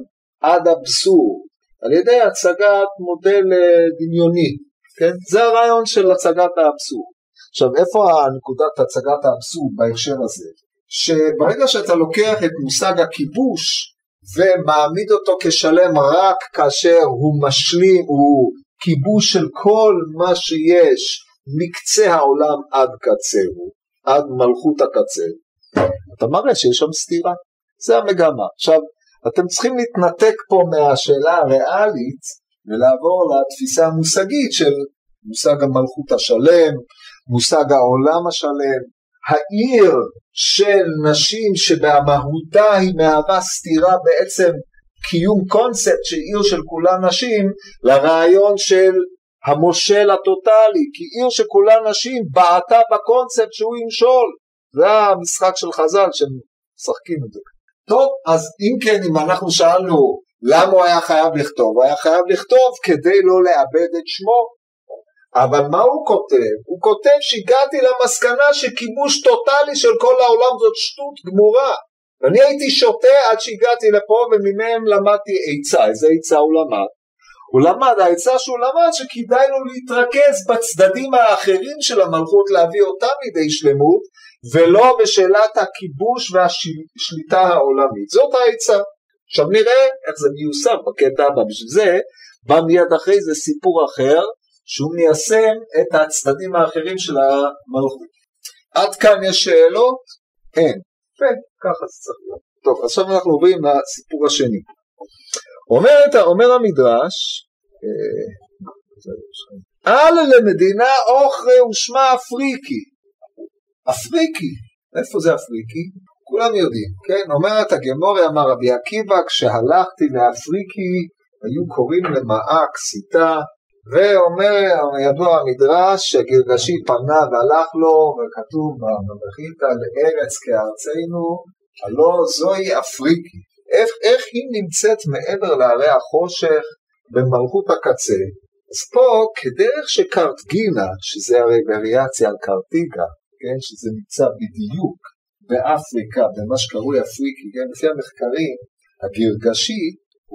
עד אבסורד, על ידי הצגת מודל uh, דמיוני, כן? זה הרעיון של הצגת האבסורד. עכשיו איפה הנקודת הצגת האבסורד בהקשר הזה? שברגע שאתה לוקח את מושג הכיבוש ומעמיד אותו כשלם רק כאשר הוא משלים, הוא כיבוש של כל מה שיש מקצה העולם עד קצהו, עד מלכות הקצה, אתה מראה שיש שם סתירה, זה המגמה. עכשיו, אתם צריכים להתנתק פה מהשאלה הריאלית ולעבור לתפיסה המושגית של מושג המלכות השלם, מושג העולם השלם, העיר של נשים שבמהותה היא מהווה סתירה בעצם קיום קונספט של עיר של כולה נשים לרעיון של המושל הטוטלי, כי עיר שכולה נשים בעטה בקונספט שהוא ימשול, זה המשחק של חז"ל שמשחקים את זה. טוב, אז אם כן, אם אנחנו שאלנו למה הוא היה חייב לכתוב, הוא היה חייב לכתוב כדי לא לאבד את שמו, אבל מה הוא כותב? הוא כותב שהגעתי למסקנה שכיבוש טוטאלי של כל העולם זאת שטות גמורה. ואני הייתי שותה עד שהגעתי לפה וממהם למדתי עצה. איזה עצה הוא למד? הוא למד, העצה שהוא למד שכדאי לו להתרכז בצדדים האחרים של המלכות להביא אותם לידי שלמות ולא בשאלת הכיבוש והשליטה העולמית. זאת העצה. עכשיו נראה איך זה מיושם בקטע הבא. בשביל זה בא מיד אחרי זה סיפור אחר שהוא מיישם את הצדדים האחרים של המלכות. עד כאן יש שאלות? אין. וככה זה צריך להיות. טוב, עכשיו אנחנו עוברים לסיפור השני. אומר, אומר המדרש, אל למדינה אוכרי ושמה אפריקי. אפריקי, איפה זה אפריקי? כולם יודעים, כן? אומרת הגמורי אמר רבי עקיבא, כשהלכתי לאפריקי היו קוראים למעה כסיתה ואומר, ידוע המדרש שגרגשי פנה והלך לו, וכתוב במחיתא לארץ כארצנו, הלא זוהי אפריקי. איך, איך היא נמצאת מעבר להרי החושך במלכות הקצה? אז פה כדרך שקרטגינה, שזה הרי וריאציה על קרטיגה, כן, שזה נמצא בדיוק באפריקה, במה שקרוי אפריקי, כן, לפי המחקרים, הגרגשי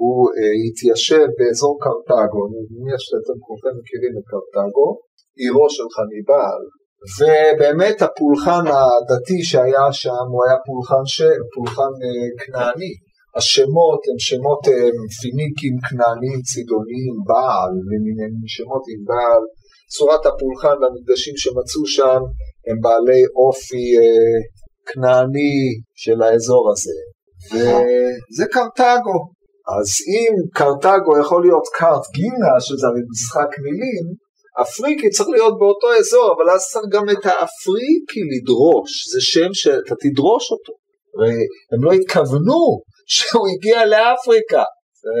הוא אה, התיישב באזור קרתגו, אני מניח שאתם כולכם מכירים את קרתגו, עירו של חניבל, ובאמת הפולחן הדתי שהיה שם הוא היה פולחן, ש... פולחן אה, כנעני, השמות הם שמות אה, פיניקים, כנענים, צידונים, בעל, ומיני שמות עם בעל, צורת הפולחן והמקדשים שמצאו שם הם בעלי אופי כנעני של האזור הזה, וזה קרתגו, אז אם קרתגו יכול להיות קארט גינה, שזה הרי משחק מילים, אפריקי צריך להיות באותו אזור, אבל אז צריך גם את האפריקי לדרוש, זה שם שאתה תדרוש אותו. הם לא התכוונו שהוא הגיע לאפריקה, זה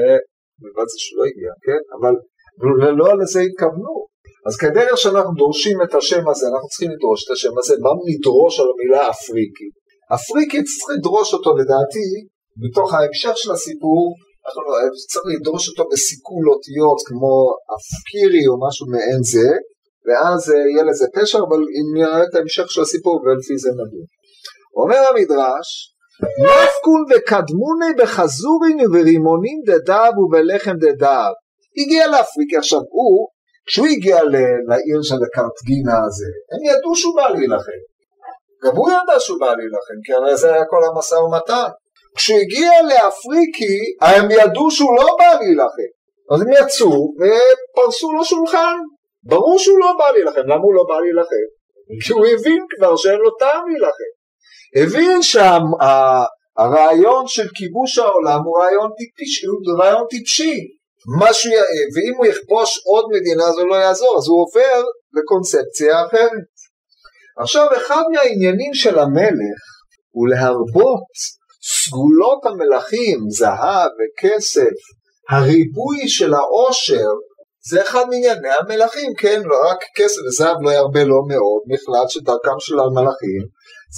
בלבד זה שהוא לא הגיע, כן? אבל לא, לא לזה התכוונו. אז כדרך שאנחנו דורשים את השם הזה, אנחנו צריכים לדרוש את השם הזה, מה נדרוש על המילה אפריקי? אפריקי צריך לדרוש אותו לדעתי, בתוך ההמשך של הסיפור, צריך לדרוש אותו בסיכול אותיות כמו אפקירי או משהו מעין זה, ואז אה, יהיה לזה פשע, אבל אם נראה את ההמשך של הסיפור ולפי זה נדון. אומר המדרש, נפקון וקדמוני בחזורין וברימונים דדב ובלחם דדב. הגיע לאפריקה, עכשיו הוא, כשהוא הגיע לעיר של הקרטגינה הזה, הם ידעו שהוא בא להילחם. גם הוא ידע שהוא בא להילחם, כי הרי זה היה כל המשא ומתן. כשהוא הגיע לאפריקי, הם ידעו שהוא לא בא להילחם. אז הם יצאו ופרסו לו שולחן. ברור שהוא לא בא להילחם, למה הוא לא בא להילחם? כי הוא הבין כבר שאין לו טעם להילחם. הבין שהרעיון שה, של כיבוש העולם הוא רעיון טיפשי, הוא רעיון טיפשי. משהו, ואם הוא יכבוש עוד מדינה זה לא יעזור, אז הוא עובר לקונספציה אחרת. עכשיו אחד מהעניינים של המלך הוא להרבות סגולות המלכים, זהב וכסף, הריבוי של העושר, זה אחד מענייני המלכים, כן, לא רק כסף וזהב לא ירבה לא מאוד, בכלל שדרכם של המלכים,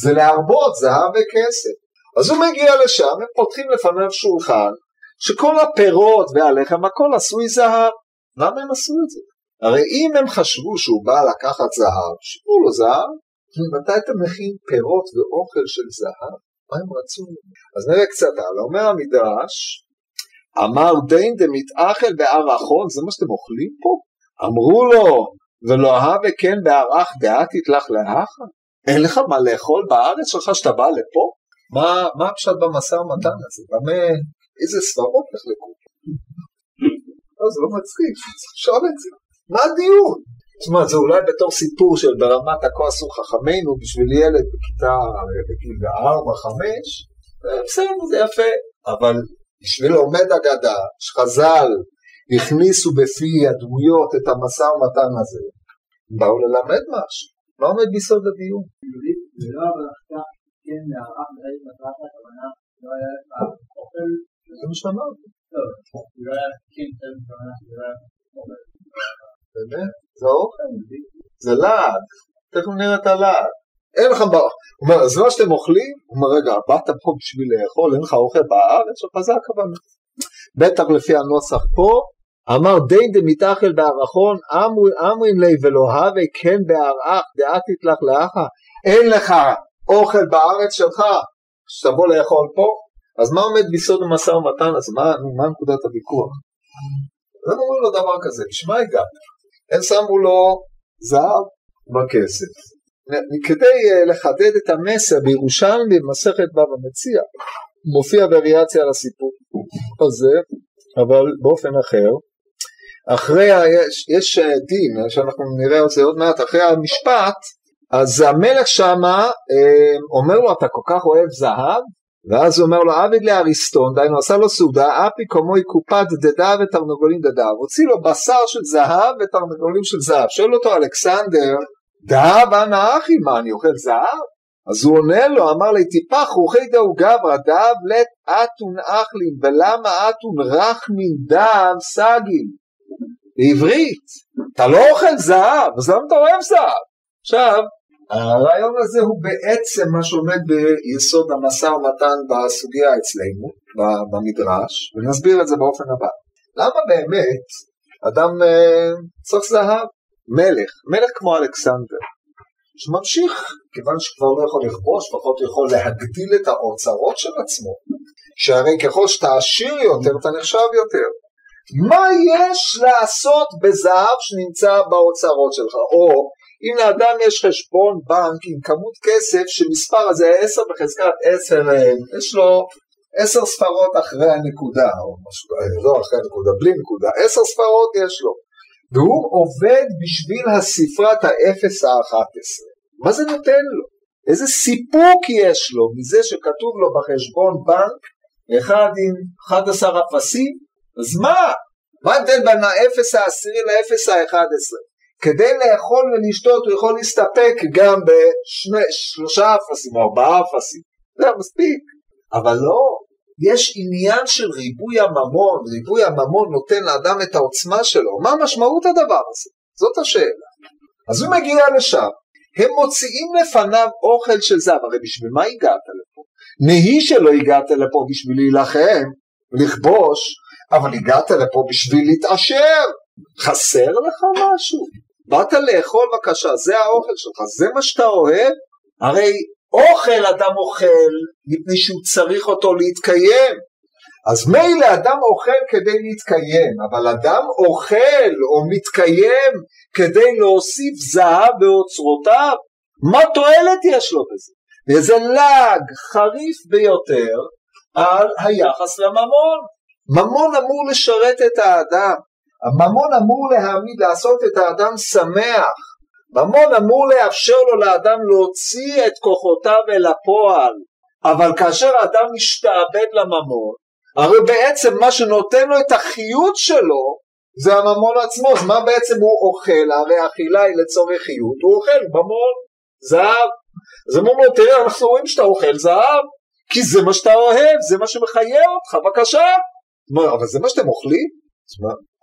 זה להרבות זהב וכסף. אז הוא מגיע לשם, הם פותחים לפניו שולחן, שכל הפירות והלחם הכל עשוי זהב. למה הם עשו את זה? הרי אם הם חשבו שהוא בא לקחת זהב, שימו לו זהב, מתי אתה מכין פירות ואוכל של זהב? מה הם רצו? אז נראה קצת הלאה, אומר המדרש, אמר דין דמתאכל בארחון, זה מה שאתם אוכלים פה? אמרו לו, ולא הווה כן בארח דעתית לך לאחה? אין לך מה לאכול בארץ שלך שאתה בא לפה? מה, מה הפשט במשא ומתן הזה? במה, איזה סברות נחלקו? לא, זה לא מצחיק, צריך לשאול את זה. מה הדיון? אומרת, זה אולי בתור סיפור של ברמת הכה עשו חכמינו בשביל ילד בכיתה, בגיל 4-5, בסדר, זה יפה, אבל בשביל עומד אגדה, שחז"ל הכניסו בפי הדמויות את המשא ומתן הזה, באו ללמד משהו, מה עומד ביסוד הדיון? זה מה שאמרתי. באמת? זה האוכל, זה לעד, תכף נראה את הלעד. אין לך. הוא אומר, אז מה שאתם אוכלים? הוא אומר, רגע, באת פה בשביל לאכול, אין לך אוכל בארץ? שלך זה הכוונה. בטח לפי הנוסח פה, אמר די דמיתאכל בארחון, אמרין לי ולא הווה כן בארח דעתית לך לאחה. אין לך אוכל בארץ שלך, שתבוא לאכול פה? אז מה עומד ביסוד המשא ומתן? אז מה, מה נקודת הוויכוח? לא אומרים לו דבר כזה, בשביל מה הגעת? הם שמו לו זהב בכסף. כדי אה, לחדד את המסר בירושלמי במסכת בבא מציע מופיע וריאציה על הסיפור הזה אבל באופן אחר אחרי, ה... יש, יש אה, דין שאנחנו נראה את זה עוד מעט אחרי המשפט אז המלך שמה אה, אומר לו אתה כל כך אוהב זהב ואז הוא אומר לו עביד לאריסטון, דהיינו עשה לו סעודה, אפי קומוי קופת דדה ותרנגולים דדה, הוציא לו בשר של זהב ותרנגולים של זהב, שואל אותו אלכסנדר, דהב אנא אחי, מה אני אוכל זהב? אז הוא עונה לו, אמר לי טיפח רוחי דאו גברא, דהב לט אתון אחלין, ולמה אתון רחמין דם סגין? בעברית, אתה לא אוכל זהב, אז למה אתה אוהב זהב? עכשיו, הרעיון הזה הוא בעצם מה שעומד ביסוד המשא ומתן בסוגיה אצלנו, במדרש, ונסביר את זה באופן הבא. למה באמת אדם אה, צריך זהב? מלך, מלך כמו אלכסנדר, שממשיך, כיוון שכבר לא יכול לכבוש, לפחות הוא יכול להגדיל את האוצרות של עצמו, שהרי ככל שאתה עשיר יותר, אתה נחשב יותר. מה יש לעשות בזהב שנמצא באוצרות שלך? או אם לאדם יש חשבון בנק עם כמות כסף שמספר הזה 10 בחזקת 10, יש לו 10 ספרות אחרי הנקודה, או משהו, לא אחרי הנקודה, בלי נקודה, 10 ספרות יש לו, והוא עובד בשביל הספרת האפס האחת עשרה. מה זה נותן לו? איזה סיפוק יש לו מזה שכתוב לו בחשבון בנק אחד עם 11 אפסים? אז מה? מה ההבדל בין האפס העשירי לאפס האחד עשרה? כדי לאכול ולשתות הוא יכול להסתפק גם בשלושה אפסים או ארבעה אפסים, זה מספיק, אבל לא, יש עניין של ריבוי הממון, ריבוי הממון נותן לאדם את העוצמה שלו, מה משמעות הדבר הזה? זאת השאלה. אז הוא מגיע לשם, הם מוציאים לפניו אוכל של זהב, הרי בשביל מה הגעת לפה? נהי שלא הגעת לפה בשביל להילחם, לכבוש, אבל הגעת לפה בשביל להתעשר, חסר לך משהו? באת לאכול בבקשה, זה האוכל שלך, זה מה שאתה אוהב? הרי אוכל אדם אוכל מפני שהוא צריך אותו להתקיים. אז מילא אדם אוכל כדי להתקיים, אבל אדם אוכל או מתקיים כדי להוסיף זהב באוצרותיו, מה תועלת יש לו בזה? וזה לעג חריף ביותר על היחס לממון. ממון אמור לשרת את האדם, הממון אמור להעמיד, לעשות את האדם שמח, ממון אמור לאפשר לו לאדם להוציא את כוחותיו אל הפועל, אבל כאשר האדם משתעבד לממון, הרי בעצם מה שנותן לו את החיות שלו זה הממון עצמו, אז מה בעצם הוא אוכל? הרי אכילה היא לצורך חיות, הוא אוכל ממון, זהב. אז הם אומרים לו, תראה, אנחנו רואים שאתה אוכל זהב, כי זה מה שאתה אוהב, זה מה שמחיה אותך, בבקשה. אבל זה מה שאתם אוכלים?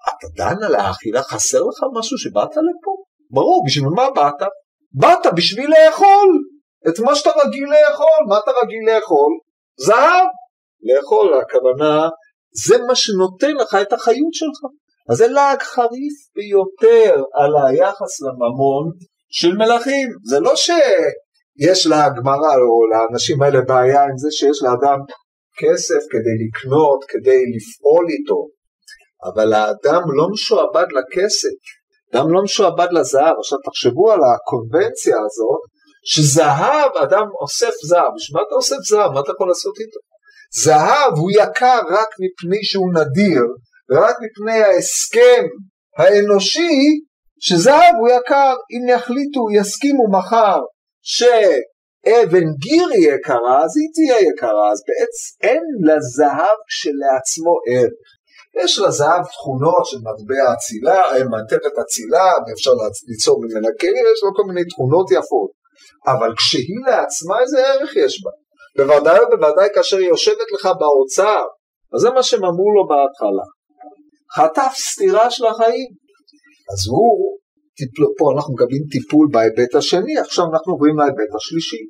אתה דן על האכילה, חסר לך משהו שבאת לפה? ברור, בשביל מה באת? באת בשביל לאכול את מה שאתה רגיל לאכול, מה אתה רגיל לאכול? זהב. לאכול, הכוונה, זה מה שנותן לך את החיות שלך. אז זה לעג חריף ביותר על היחס לממון של מלכים. זה לא שיש לגמרא או לאנשים האלה בעיה עם זה שיש לאדם כסף כדי לקנות, כדי לפעול איתו, אבל האדם לא משועבד לכסף, אדם לא משועבד לזהב. עכשיו תחשבו על הקונבנציה הזאת, שזהב, אדם אוסף זהב, בשביל מה אתה אוסף זהב? מה אתה יכול לעשות איתו? זהב הוא יקר רק מפני שהוא נדיר, ורק מפני ההסכם האנושי שזהב הוא יקר, אם יחליטו, יסכימו מחר שאבן גיר היא יקרה, אז היא תהיה יקרה, אז בעצם אין לזהב כשלעצמו ערך. יש לזהב תכונות של מטבע אצילה, מנטרת אצילה, ואפשר ליצור ממנה כלים, יש לו כל מיני תכונות יפות. אבל כשהיא לעצמה איזה ערך יש בה? בוודאי ובוודאי כאשר היא יושבת לך באוצר, אז זה מה שהם אמרו לו בהתחלה. חטף סתירה של החיים. אז הוא, טיפל, פה אנחנו מקבלים טיפול בהיבט השני, עכשיו אנחנו עוברים להיבט השלישי.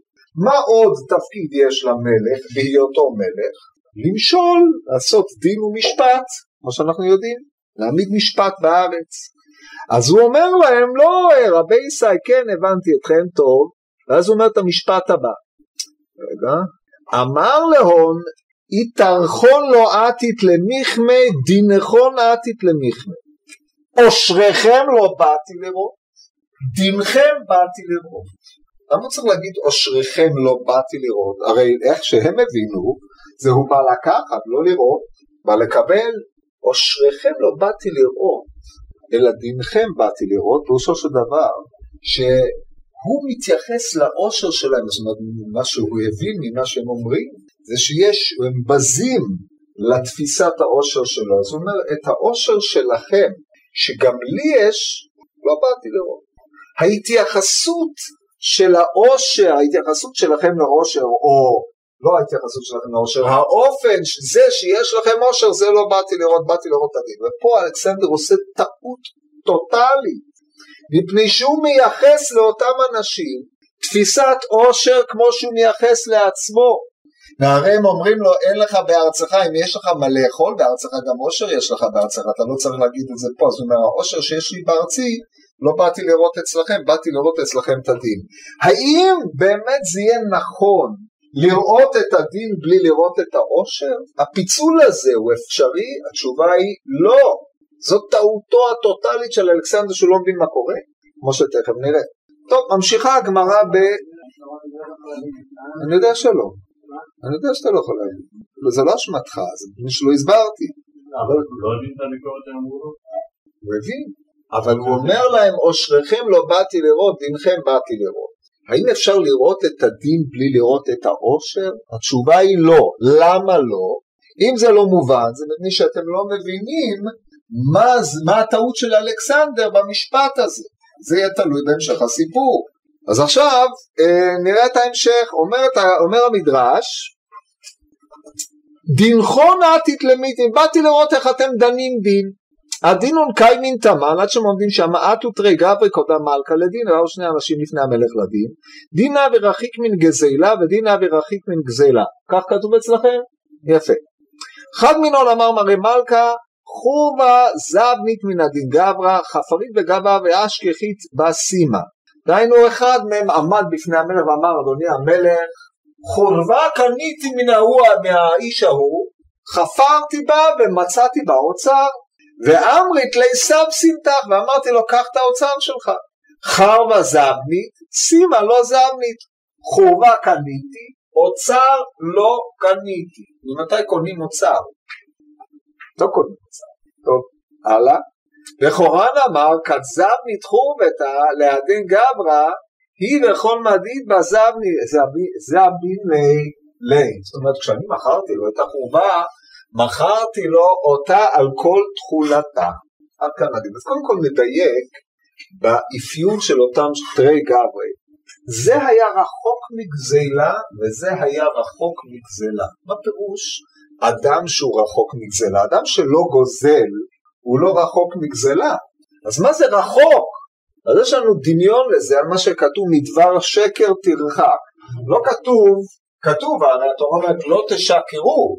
מה עוד תפקיד יש למלך בהיותו מלך? למשול, לעשות דין ומשפט, כמו שאנחנו יודעים, להעמיד משפט בארץ. אז הוא אומר להם, לא, רבי ישי, כן, הבנתי אתכם טוב, ואז הוא אומר את המשפט הבא. רגע. אמר להון, יתרחון לו עתית למיכמה, דינכון עתית למיכמה. אושריכם לא באתי לראות, דינכם באתי לראות. למה צריך להגיד אושריכם לא באתי לראות? הרי איך שהם הבינו, זה הוא בא לקחת, לא לראות, בא לקבל. אושריכם לא באתי לראות, אלא דינכם באתי לראות, פירושו של דבר, שהוא מתייחס לאושר שלהם, זאת אומרת, מה שהוא הבין ממה שהם אומרים, זה שיש, הם בזים לתפיסת העושר שלו. אז הוא אומר, את העושר שלכם, שגם לי יש, לא באתי לראות. ההתייחסות של העושר, ההתייחסות שלכם לעושר, או לא ההתייחסות שלכם לעושר, האופן, זה שיש לכם עושר, זה לא באתי לראות, באתי לראות את הדין. ופה אלכסנדר עושה טעות טוטאלית, מפני שהוא מייחס לאותם אנשים תפיסת עושר כמו שהוא מייחס לעצמו. והרי הם אומרים לו אין לך בארצך, אם יש לך מה לאכול בארצך גם עושר יש לך בארצך, אתה לא צריך להגיד את זה פה, זאת אומרת העושר שיש לי בארצי לא באתי לראות אצלכם, באתי לראות אצלכם את הדין. האם באמת זה יהיה נכון לראות את הדין בלי לראות את העושר? הפיצול הזה הוא אפשרי? התשובה היא לא. זאת טעותו הטוטלית של אלכסנדר שהוא לא מבין מה קורה, כמו שתכף נראה. טוב, ממשיכה הגמרא ב... אני יודע שלא. אני יודע שאתה לא יכול להגיד. זה לא אשמתך, זה מפני שלא הסברתי. אבל הוא לא הבין את הביקורת שהם אמרו לו? הוא הבין. אבל הוא אומר להם, אושריכם לא באתי לראות, דינכם באתי לראות. האם אפשר לראות את הדין בלי לראות את העושר? התשובה היא לא. למה לא? אם זה לא מובן, זה מפני שאתם לא מבינים מה, מה הטעות של אלכסנדר במשפט הזה. זה יהיה תלוי בהמשך הסיפור. אז עכשיו אה, נראה את ההמשך, אומר, אומר המדרש, דינכון עתית למיתים, באתי לראות איך אתם דנים דין. הדינון קיימין תמן עד שהם עומדים שם אטו תרי גברי קודם מלכה לדין ראו שני אנשים לפני המלך לדין. דינה ורחיק מן גזילה ודינה ורחיק מן גזילה כך כתוב אצלכם? יפה. חד מינון אמר מרי מלכה חורבה זבנית מן הדין גברא חפרית בגברא ואשכחית בסימה דהיינו אחד מהם עמד בפני המלך ואמר אדוני המלך חורבה קניתי מן ההוא מהאיש ההוא חפרתי בה ומצאתי בה אוצר ואמרית לי סב סמטח ואמרתי לו קח את האוצר שלך חרבה זבנית סימה לא זבנית חורבה קניתי אוצר לא קניתי. ממתי קונים אוצר? לא קונים אוצר. טוב הלאה. וחורן אמר כזבנית חורבתה להדין גברא היא וכל מדיד בזבני זבין לי לי זאת אומרת כשאני מכרתי לו את החורבה מכרתי לו אותה על כל תכולתה. עד כאן נגיד. אז קודם כל נדייק באפיון של אותם תרי גברי. זה היה רחוק מגזלה וזה היה רחוק מגזלה. מה פירוש אדם שהוא רחוק מגזלה? אדם שלא גוזל הוא לא רחוק מגזלה. אז מה זה רחוק? אז יש לנו דמיון לזה על מה שכתוב מדבר שקר תרחק. לא כתוב, כתוב, הרי התורה אומרת לא תשקרו,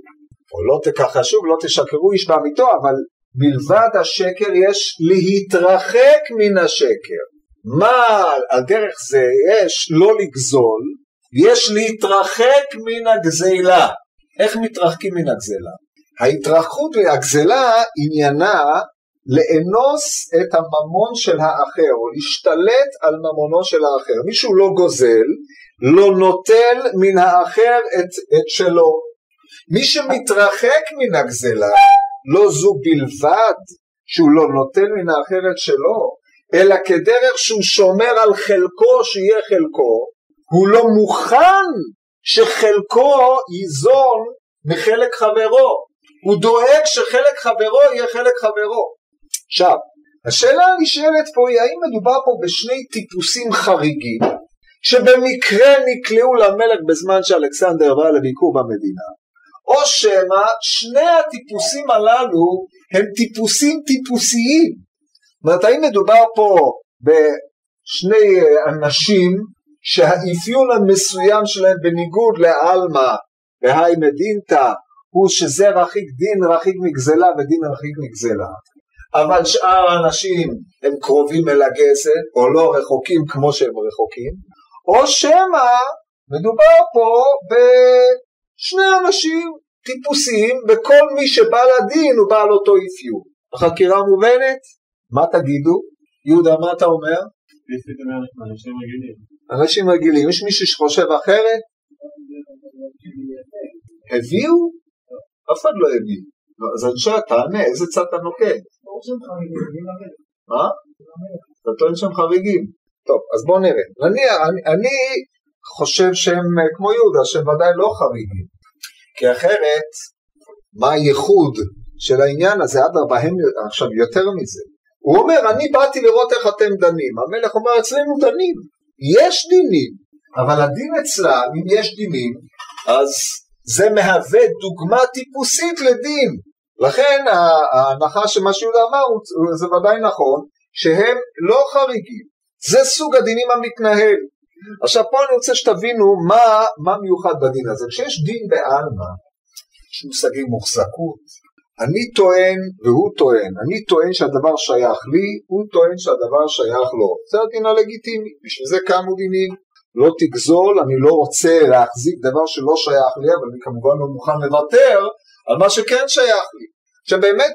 או לא תקח שוב, לא תשקרו איש בעמיתו, אבל מלבד השקר יש להתרחק מן השקר. מה על דרך זה יש לא לגזול, יש להתרחק מן הגזלה. איך מתרחקים מן הגזלה? ההתרחקות מהגזלה עניינה לאנוס את הממון של האחר, או להשתלט על ממונו של האחר. מישהו לא גוזל, לא נוטל מן האחר את, את שלו. מי שמתרחק מן הגזלה, לא זו בלבד שהוא לא נותן מן האחרת שלו, אלא כדרך שהוא שומר על חלקו שיהיה חלקו, הוא לא מוכן שחלקו ייזון מחלק חברו, הוא דואג שחלק חברו יהיה חלק חברו. עכשיו, השאלה הנשאלת פה היא האם מדובר פה בשני טיפוסים חריגים שבמקרה נקלעו למלך בזמן שאלכסנדר בא לביקור במדינה או שמא שני הטיפוסים הללו הם טיפוסים טיפוסיים. זאת אומרת, האם מדובר פה בשני אנשים שהאפיון המסוים שלהם בניגוד לעלמא והי מדינתא הוא שזה רחיק דין רחיק מגזלה ודין רחיק מגזלה אבל שאר האנשים הם קרובים אל הגזל או לא רחוקים כמו שהם רחוקים או שמא מדובר פה שני אנשים טיפוסיים וכל מי שבא לדין הוא בעל אותו אפיון. החקירה מובנת? מה תגידו? יהודה מה אתה אומר? אנשים רגילים. יש מישהו שחושב אחרת? הביאו? אף אחד לא הביא. אז אני שואל, תענה, איזה צד אתה נוקט? מה? אתה טוען שהם חריגים. טוב, אז בואו נראה. אני חושב שהם כמו יהודה, שהם ודאי לא חריגים. כי אחרת, מה הייחוד של העניין הזה? אדרבה, הם עכשיו יותר מזה. הוא אומר, אני באתי לראות איך אתם דנים. המלך אומר, אצלנו דנים. יש דינים, אבל הדין אצלם, אם יש דינים, אז זה מהווה דוגמה טיפוסית לדין. לכן ההנחה שמה שיהודה אמר זה ודאי נכון, שהם לא חריגים. זה סוג הדינים המתנהל. עכשיו פה אני רוצה שתבינו מה, מה מיוחד בדין הזה. כשיש דין בעלמא, יש מושגי מוחזקות, אני טוען והוא טוען, אני טוען שהדבר שייך לי, הוא טוען שהדבר שייך לו. זה הדין הלגיטימי, בשביל זה קמו דינים. לא תגזול, אני לא רוצה להחזיק דבר שלא שייך לי, אבל אני כמובן לא מוכן לוותר על מה שכן שייך לי. עכשיו באמת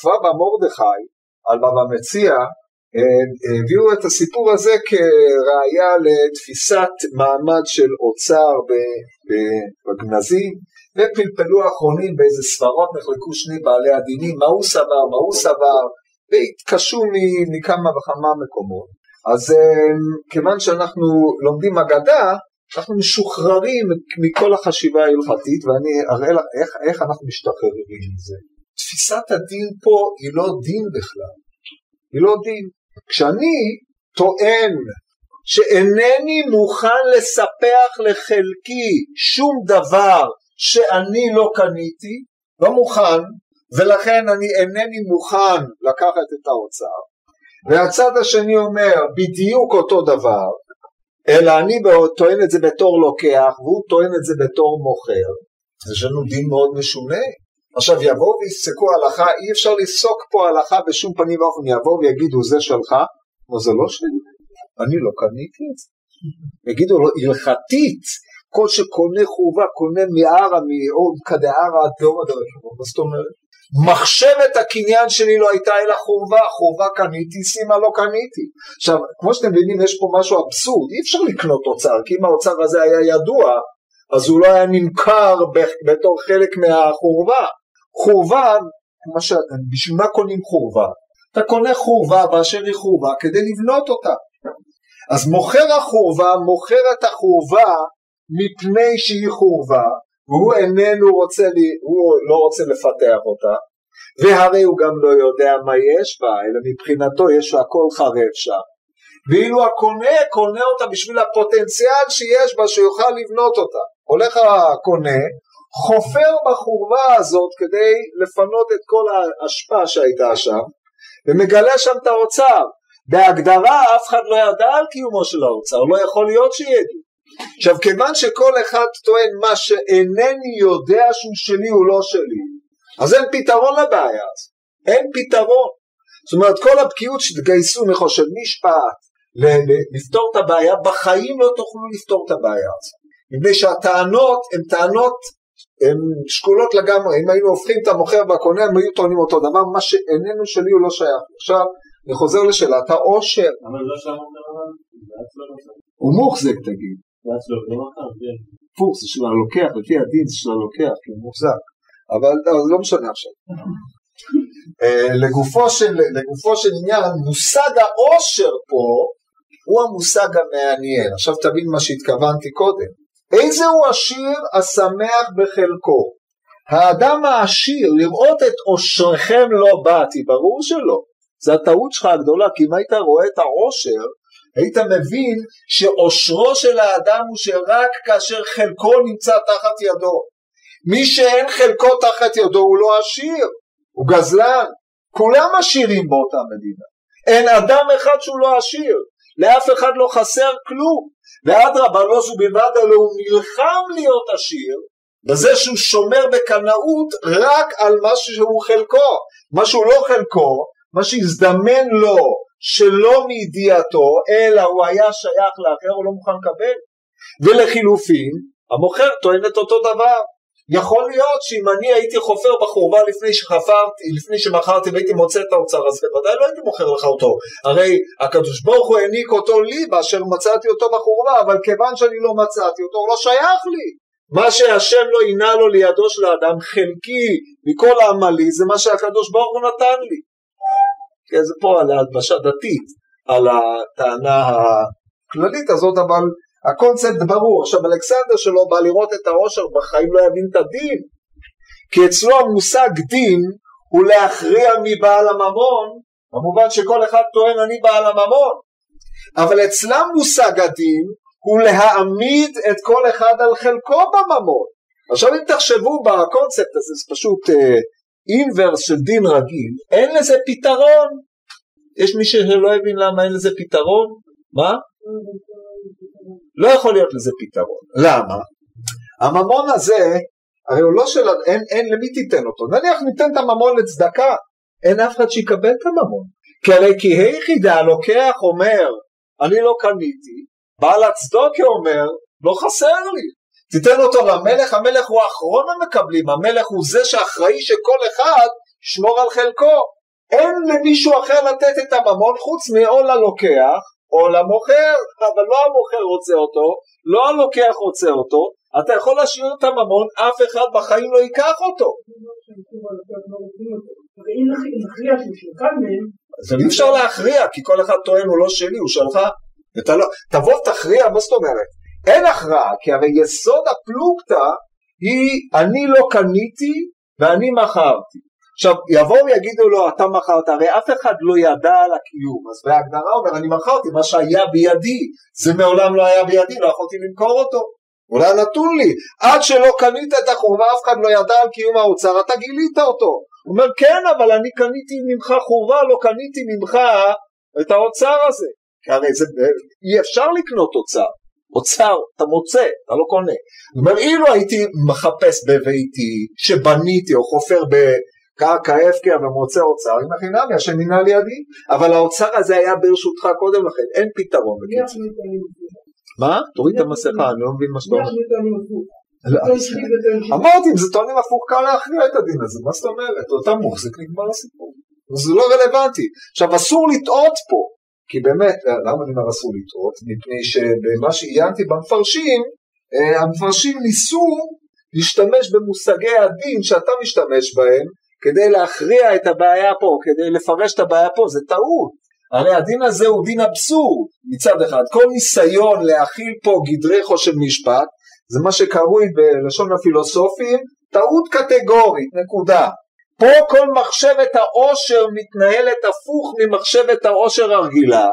כבר במרדכי, על בבא מציע, הביאו את הסיפור הזה כראיה לתפיסת מעמד של אוצר בגנזים ופלפלו האחרונים באיזה סברות נחלקו שני בעלי הדינים מה הוא סבר, מה הוא סבר והתקשו מכמה וכמה מקומות. אז כיוון שאנחנו לומדים אגדה אנחנו משוחררים מכל החשיבה ההלכתית ואני אראה לך איך, איך אנחנו משתחררים מזה. תפיסת הדין פה היא לא דין בכלל. היא לא דין כשאני טוען שאינני מוכן לספח לחלקי שום דבר שאני לא קניתי, לא מוכן, ולכן אני אינני מוכן לקחת את האוצר, והצד השני אומר בדיוק אותו דבר, אלא אני טוען את זה בתור לוקח והוא טוען את זה בתור מוכר, יש לנו דין מאוד משונה. עכשיו יבואו ויפסקו הלכה, אי אפשר לפסוק פה הלכה בשום פנים ואופן, יבואו ויגידו זה שלך, או זה לא שלי, אני לא קניתי את זה. יגידו לו הלכתית, כל שקונה חורבה קונה מערה, מעוד כדערה עד תהום הדרכות, מה זאת אומרת? מחשבת הקניין שלי לא הייתה אלא חורבה, חורבה קניתי, סימה לא קניתי. עכשיו, כמו שאתם מבינים, יש פה משהו אבסורד, אי אפשר לקנות אוצר, כי אם האוצר הזה היה ידוע, אז הוא לא היה נמכר בתור חלק מהחורבה. חורבה, ש... בשביל מה קונים חורבה? אתה קונה חורבה באשר היא חורבה כדי לבנות אותה. אז מוכר החורבה מוכר את החורבה מפני שהיא חורבה והוא איננו רוצה, לי, הוא לא רוצה לפתח אותה והרי הוא גם לא יודע מה יש בה אלא מבחינתו יש הכל חרב שם ואילו הקונה קונה אותה בשביל הפוטנציאל שיש בה שיוכל לבנות אותה הולך הקונה חופר בחורבה הזאת כדי לפנות את כל האשפה שהייתה שם ומגלה שם את האוצר בהגדרה אף אחד לא ידע על קיומו של האוצר, לא יכול להיות שידעו. עכשיו כיוון שכל אחד טוען מה שאינני יודע שהוא שלי הוא לא שלי, אז אין פתרון לבעיה הזאת, אין פתרון. זאת אומרת כל הבקיאות שתגייסו מחושב משפט לפתור את הבעיה, בחיים לא תוכלו לפתור את הבעיה הזאת. מפני שהטענות הן טענות הן שקולות לגמרי, אם היינו הופכים את המוכר והקונה הם היו טוענים אותו דבר, מה שאיננו שלי הוא לא שייך. עכשיו אני חוזר לשאלת העושר. אבל לא שם אומר הוא מוחזק תגיד. כן. הפוך זה של הלוקח, לפי הדין זה של הלוקח, כי הוא מוחזק. אבל לא משנה עכשיו. אה, לגופו של, לגופו של עניין, מושג העושר פה הוא המושג המעניין. עכשיו תבין מה שהתכוונתי קודם. איזה הוא עשיר השמח בחלקו? האדם העשיר, לראות את עושרכם לא באתי, ברור שלא. זה הטעות שלך הגדולה, כי אם היית רואה את העושר, היית מבין שעושרו של האדם הוא שרק כאשר חלקו נמצא תחת ידו. מי שאין חלקו תחת ידו הוא לא עשיר, הוא גזלן. כולם עשירים באותה מדינה. אין אדם אחד שהוא לא עשיר, לאף אחד לא חסר כלום. ואדרבה לא זו בלבד אלא הוא נלחם להיות עשיר בזה שהוא שומר בקנאות רק על מה שהוא חלקו. מה שהוא לא חלקו מה שהזדמן לו שלא מידיעתו אלא הוא היה שייך לאחר הוא לא מוכן לקבל ולחילופין המוכר טוען את אותו דבר יכול להיות שאם אני הייתי חופר בחורבה לפני שחפרתי, לפני שמכרתי והייתי מוצא את האוצר אז בוודאי לא הייתי מוכר לך אותו. הרי הקדוש ברוך הוא העניק אותו לי באשר מצאתי אותו בחורבה אבל כיוון שאני לא מצאתי אותו הוא לא שייך לי. מה שהשם לא עינה לו לידו של האדם חלקי מכל העמלי זה מה שהקדוש ברוך הוא נתן לי. כן, זה פה על ההלבשה דתית, על הטענה הכללית הזאת, אבל הקונספט ברור. עכשיו אלכסנדר שלו בא לראות את העושר, בחיים לא יבין את הדין, כי אצלו המושג דין הוא להכריע מבעל הממון, במובן שכל אחד טוען אני בעל הממון, אבל אצלם מושג הדין הוא להעמיד את כל אחד על חלקו בממון. עכשיו אם תחשבו בקונספט הזה, זה פשוט אה, אינברס של דין רגיל, אין לזה פתרון. יש מי שלא הבין למה אין לזה פתרון? מה? לא יכול להיות לזה פתרון. למה? הממון הזה, הרי הוא לא של... אין, אין למי תיתן אותו. נניח ניתן את הממון לצדקה, אין אף אחד שיקבל את הממון. כי הרי כי היחידה הלוקח אומר, אני לא קניתי, בעל הצדוקה אומר, לא חסר לי. תיתן אותו למלך, המלך הוא האחרון המקבלים, המלך הוא זה שאחראי שכל אחד ישמור על חלקו. אין למישהו אחר לתת את הממון חוץ מאו ללוקח או למוכר, אבל לא המוכר רוצה אותו, לא הלוקח רוצה אותו, אתה יכול להשאיר את הממון, אף אחד בחיים לא ייקח אותו. אז אי אפשר להכריע, כי כל אחד טוען הוא לא שלי, הוא שלך. לא, תבוא תכריע, מה זאת אומרת? אין הכרעה, כי הרי יסוד הפלוגתא היא אני לא קניתי ואני מכרתי. עכשיו יבואו ויגידו לו אתה מכרת, הרי אף אחד לא ידע על הקיום, אז בהגדרה אומר אני מכרתי מה שהיה בידי, זה מעולם לא היה בידי, לא יכולתי למכור אותו. אולי נתון לי, עד שלא קנית את החורבה אף אחד לא ידע על קיום האוצר, אתה גילית אותו. הוא אומר, כן, אבל אני קניתי ממך חורבה, לא קניתי ממך את האוצר הזה. כי הרי זה, אי אפשר לקנות אוצר. אוצר, אתה מוצא, אתה לא קונה. הוא אומר, אילו הייתי מחפש בביתי, שבניתי או חופר בקרקע הפקר ומוצא אוצר, אם חינמי, השם מינה לידי. אבל האוצר הזה היה ברשותך קודם לכן, אין פתרון בקיצור. מה? תוריד את המסכה, אני לא מבין מה שאתה אומר. לא, אמרתי, אם זה טוענים הפוך קל להכריע את הדין הזה, מה זאת אומרת? אותה מוחזק נגמר הסיפור. זה לא רלוונטי. עכשיו אסור לטעות פה, כי באמת, למה אני אומר אסור לטעות? מפני שבמה שעיינתי במפרשים, אה, המפרשים ניסו להשתמש במושגי הדין שאתה משתמש בהם כדי להכריע את הבעיה פה, כדי לפרש את הבעיה פה, זה טעות. הרי הדין הזה הוא דין אבסורד מצד אחד, כל ניסיון להכיל פה גדרי חושן משפט זה מה שקרוי בלשון הפילוסופים טעות קטגורית, נקודה. פה כל מחשבת העושר מתנהלת הפוך ממחשבת העושר הרגילה,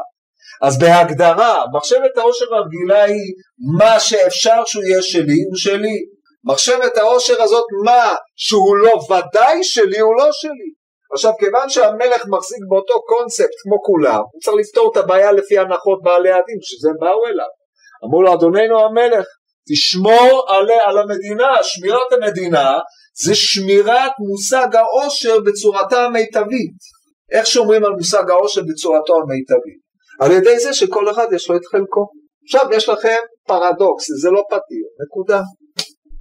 אז בהגדרה מחשבת העושר הרגילה היא מה שאפשר שהוא יהיה שלי הוא שלי. מחשבת העושר הזאת מה שהוא לא ודאי שלי הוא לא שלי. עכשיו כיוון שהמלך מחזיק באותו קונספט כמו כולם הוא צריך לפתור את הבעיה לפי הנחות בעלי הדין שזה באו אליו. אמרו לו אדוננו המלך תשמור על, על המדינה, שמירת המדינה זה שמירת מושג העושר בצורתה המיטבית. איך שומרים על מושג העושר בצורתו המיטבית? על ידי זה שכל אחד יש לו את חלקו. עכשיו יש לכם פרדוקס, זה לא פתיר, נקודה.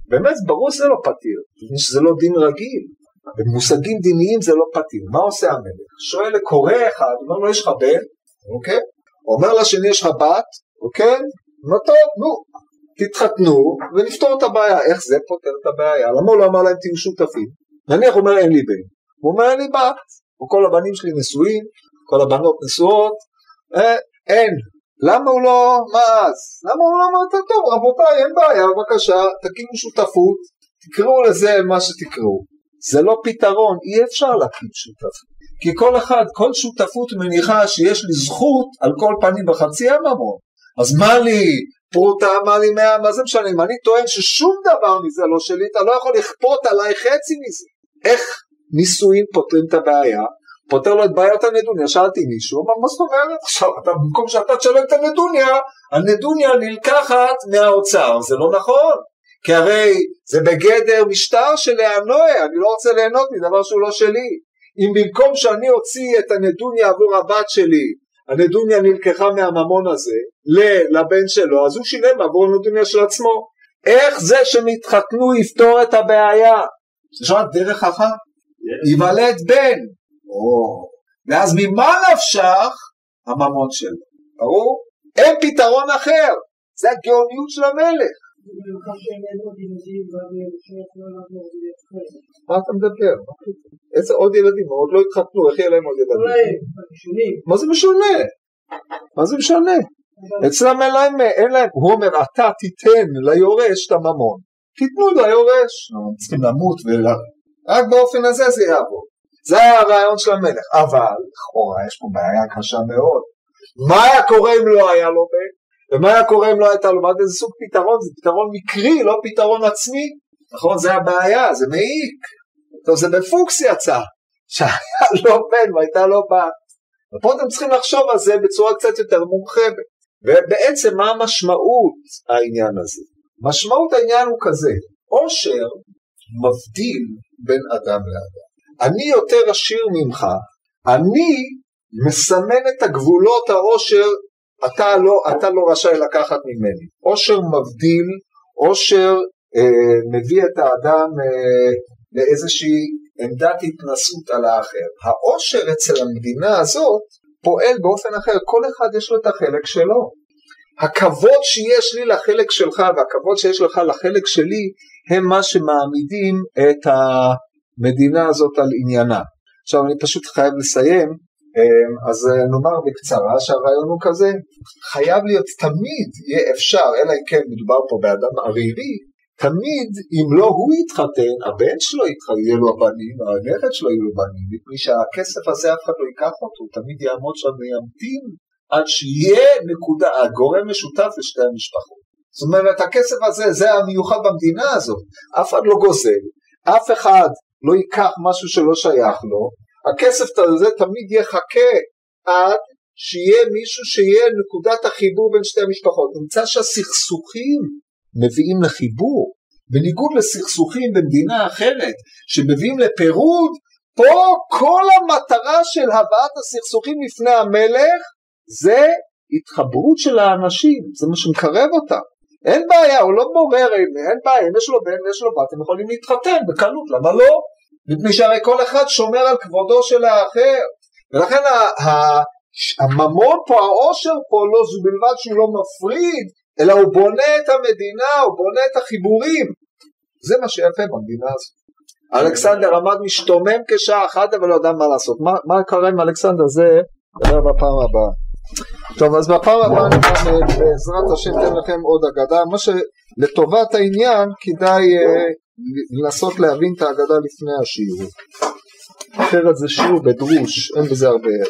באמת ברור שזה לא פתיר, שזה לא דין רגיל. במושגים דיניים זה לא פתיר. מה עושה המלך? שואל לקורא אחד, אומר לו יש לך בן, אוקיי? אומר לשני יש לך בת, אוקיי? נו טוב, נו, תתחתנו ונפתור את הבעיה. איך זה פותר את הבעיה? למה הוא לא אמר להם תהיו שותפים? נניח הוא אומר אין לי בן, הוא אומר אין לי בת, או כל הבנים שלי נשואים, כל הבנות נשואות, אה, אין. למה הוא לא, מה אז? למה הוא לא אמר, טוב רבותיי אין בעיה, בבקשה, תקימו שותפות, תקראו לזה מה שתקראו. זה לא פתרון, אי אפשר להקים שותפות. כי כל אחד, כל שותפות מניחה שיש לי זכות על כל פנים בחצי הממון. אז מה לי פרוטה, מה לי מאה, מה זה משנה? אם אני טוען ששום דבר מזה לא שלי, אתה לא יכול לכפות עליי חצי מזה. איך נישואין פותרים את הבעיה? פותר לו את בעיית הנדוניה, שאלתי מישהו, אמר מה זאת אומרת? עכשיו אתה במקום שאתה תשלם את הנדוניה, הנדוניה נלקחת מהאוצר, זה לא נכון, כי הרי זה בגדר משטר של להנועה, אני לא רוצה ליהנות מדבר שהוא לא שלי. אם במקום שאני אוציא את הנדוניה עבור הבת שלי, הנדוניה נלקחה מהממון הזה לבן שלו, אז הוא שילם עבור הנדוניה של עצמו. איך זה שהם יתחתנו יפתור את הבעיה? יש רק דרך אחת, ייוולד בן. או, ואז ממה נפשך? הממון שלו. ברור? אין פתרון אחר. זה הגאוניות של המלך. מה אתה מדבר? איזה עוד ילדים? עוד לא התחתנו, איך יהיה להם עוד ילדים? מה זה משנה? מה זה משנה? אצלם אין להם, אין להם, הוא אומר אתה תיתן ליורש את הממון, תיתנו ליורש, צריכים למות, רק באופן הזה זה יעבוד. זה היה הרעיון של המלך, אבל לכאורה יש פה בעיה קשה מאוד. מה היה קורה אם לא היה לו בן? ומה היה קורה אם לא הייתה לו בת? איזה סוג פתרון? זה פתרון מקרי, לא פתרון עצמי. נכון? זה הבעיה, זה מעיק. טוב, זה בפוקס יצא, שהיה לו בן והייתה לו בת. ופה אתם צריכים לחשוב על זה בצורה קצת יותר מורחבת. ובעצם מה המשמעות העניין הזה? משמעות העניין הוא כזה, עושר מבדיל בין אדם לאדם. אני יותר עשיר ממך, אני מסמן את הגבולות העושר, אתה לא, אתה לא רשאי לקחת ממני. עושר מבדיל, עושר אה, מביא את האדם אה, לאיזושהי עמדת התנסות על האחר. העושר אצל המדינה הזאת פועל באופן אחר, כל אחד יש לו את החלק שלו. הכבוד שיש לי לחלק שלך והכבוד שיש לך לחלק שלי הם מה שמעמידים את המדינה הזאת על עניינה. עכשיו אני פשוט חייב לסיים, אמ, אז אה, נאמר בקצרה שהרעיון הוא כזה, חייב להיות תמיד יהיה אפשר, אלא אם כן מדובר פה באדם ערירי, תמיד אם לא הוא יתחתן, הבן שלו יתחתן, יהיה לו הבנים, הנכד שלו יהיו לו בנים, מפני שהכסף הזה אף אחד לא ייקח אותו, הוא תמיד יעמוד שם וימתין עד שיהיה נקודה, הגורם משותף לשתי המשפחות. זאת אומרת הכסף הזה זה המיוחד במדינה הזאת, אף אחד לא גוזל, אף אחד לא ייקח משהו שלא שייך לו, הכסף הזה תמיד יחכה עד שיהיה מישהו שיהיה נקודת החיבור בין שתי המשפחות. נמצא שהסכסוכים מביאים לחיבור, בניגוד לסכסוכים במדינה אחרת שמביאים לפירוד, פה כל המטרה של הבאת הסכסוכים לפני המלך זה התחברות של האנשים, זה מה שמקרב אותם. אין בעיה, הוא לא בורר, אין בעיה, אם יש לו בן ויש לו בת, הם יכולים להתחתן בקלות, למה לא? מפני שהרי כל אחד שומר על כבודו של האחר, ולכן הממון פה, העושר פה, לא זו בלבד שהוא לא מפריד, אלא הוא בונה את המדינה, הוא בונה את החיבורים. זה מה שיפה במדינה הזאת. אלכסנדר עמד משתומם כשעה אחת אבל לא ידע מה לעשות. מה, קרה עם אלכסנדר? זה נדבר בפעם הבאה. טוב אז בפעם הבאה אני גם בעזרת השם אתן לכם עוד אגדה, מה שלטובת העניין כדאי אה, לנסות להבין את האגדה לפני השיעור. אחרת זה שיעור בדרוש, אין בזה הרבה ערך.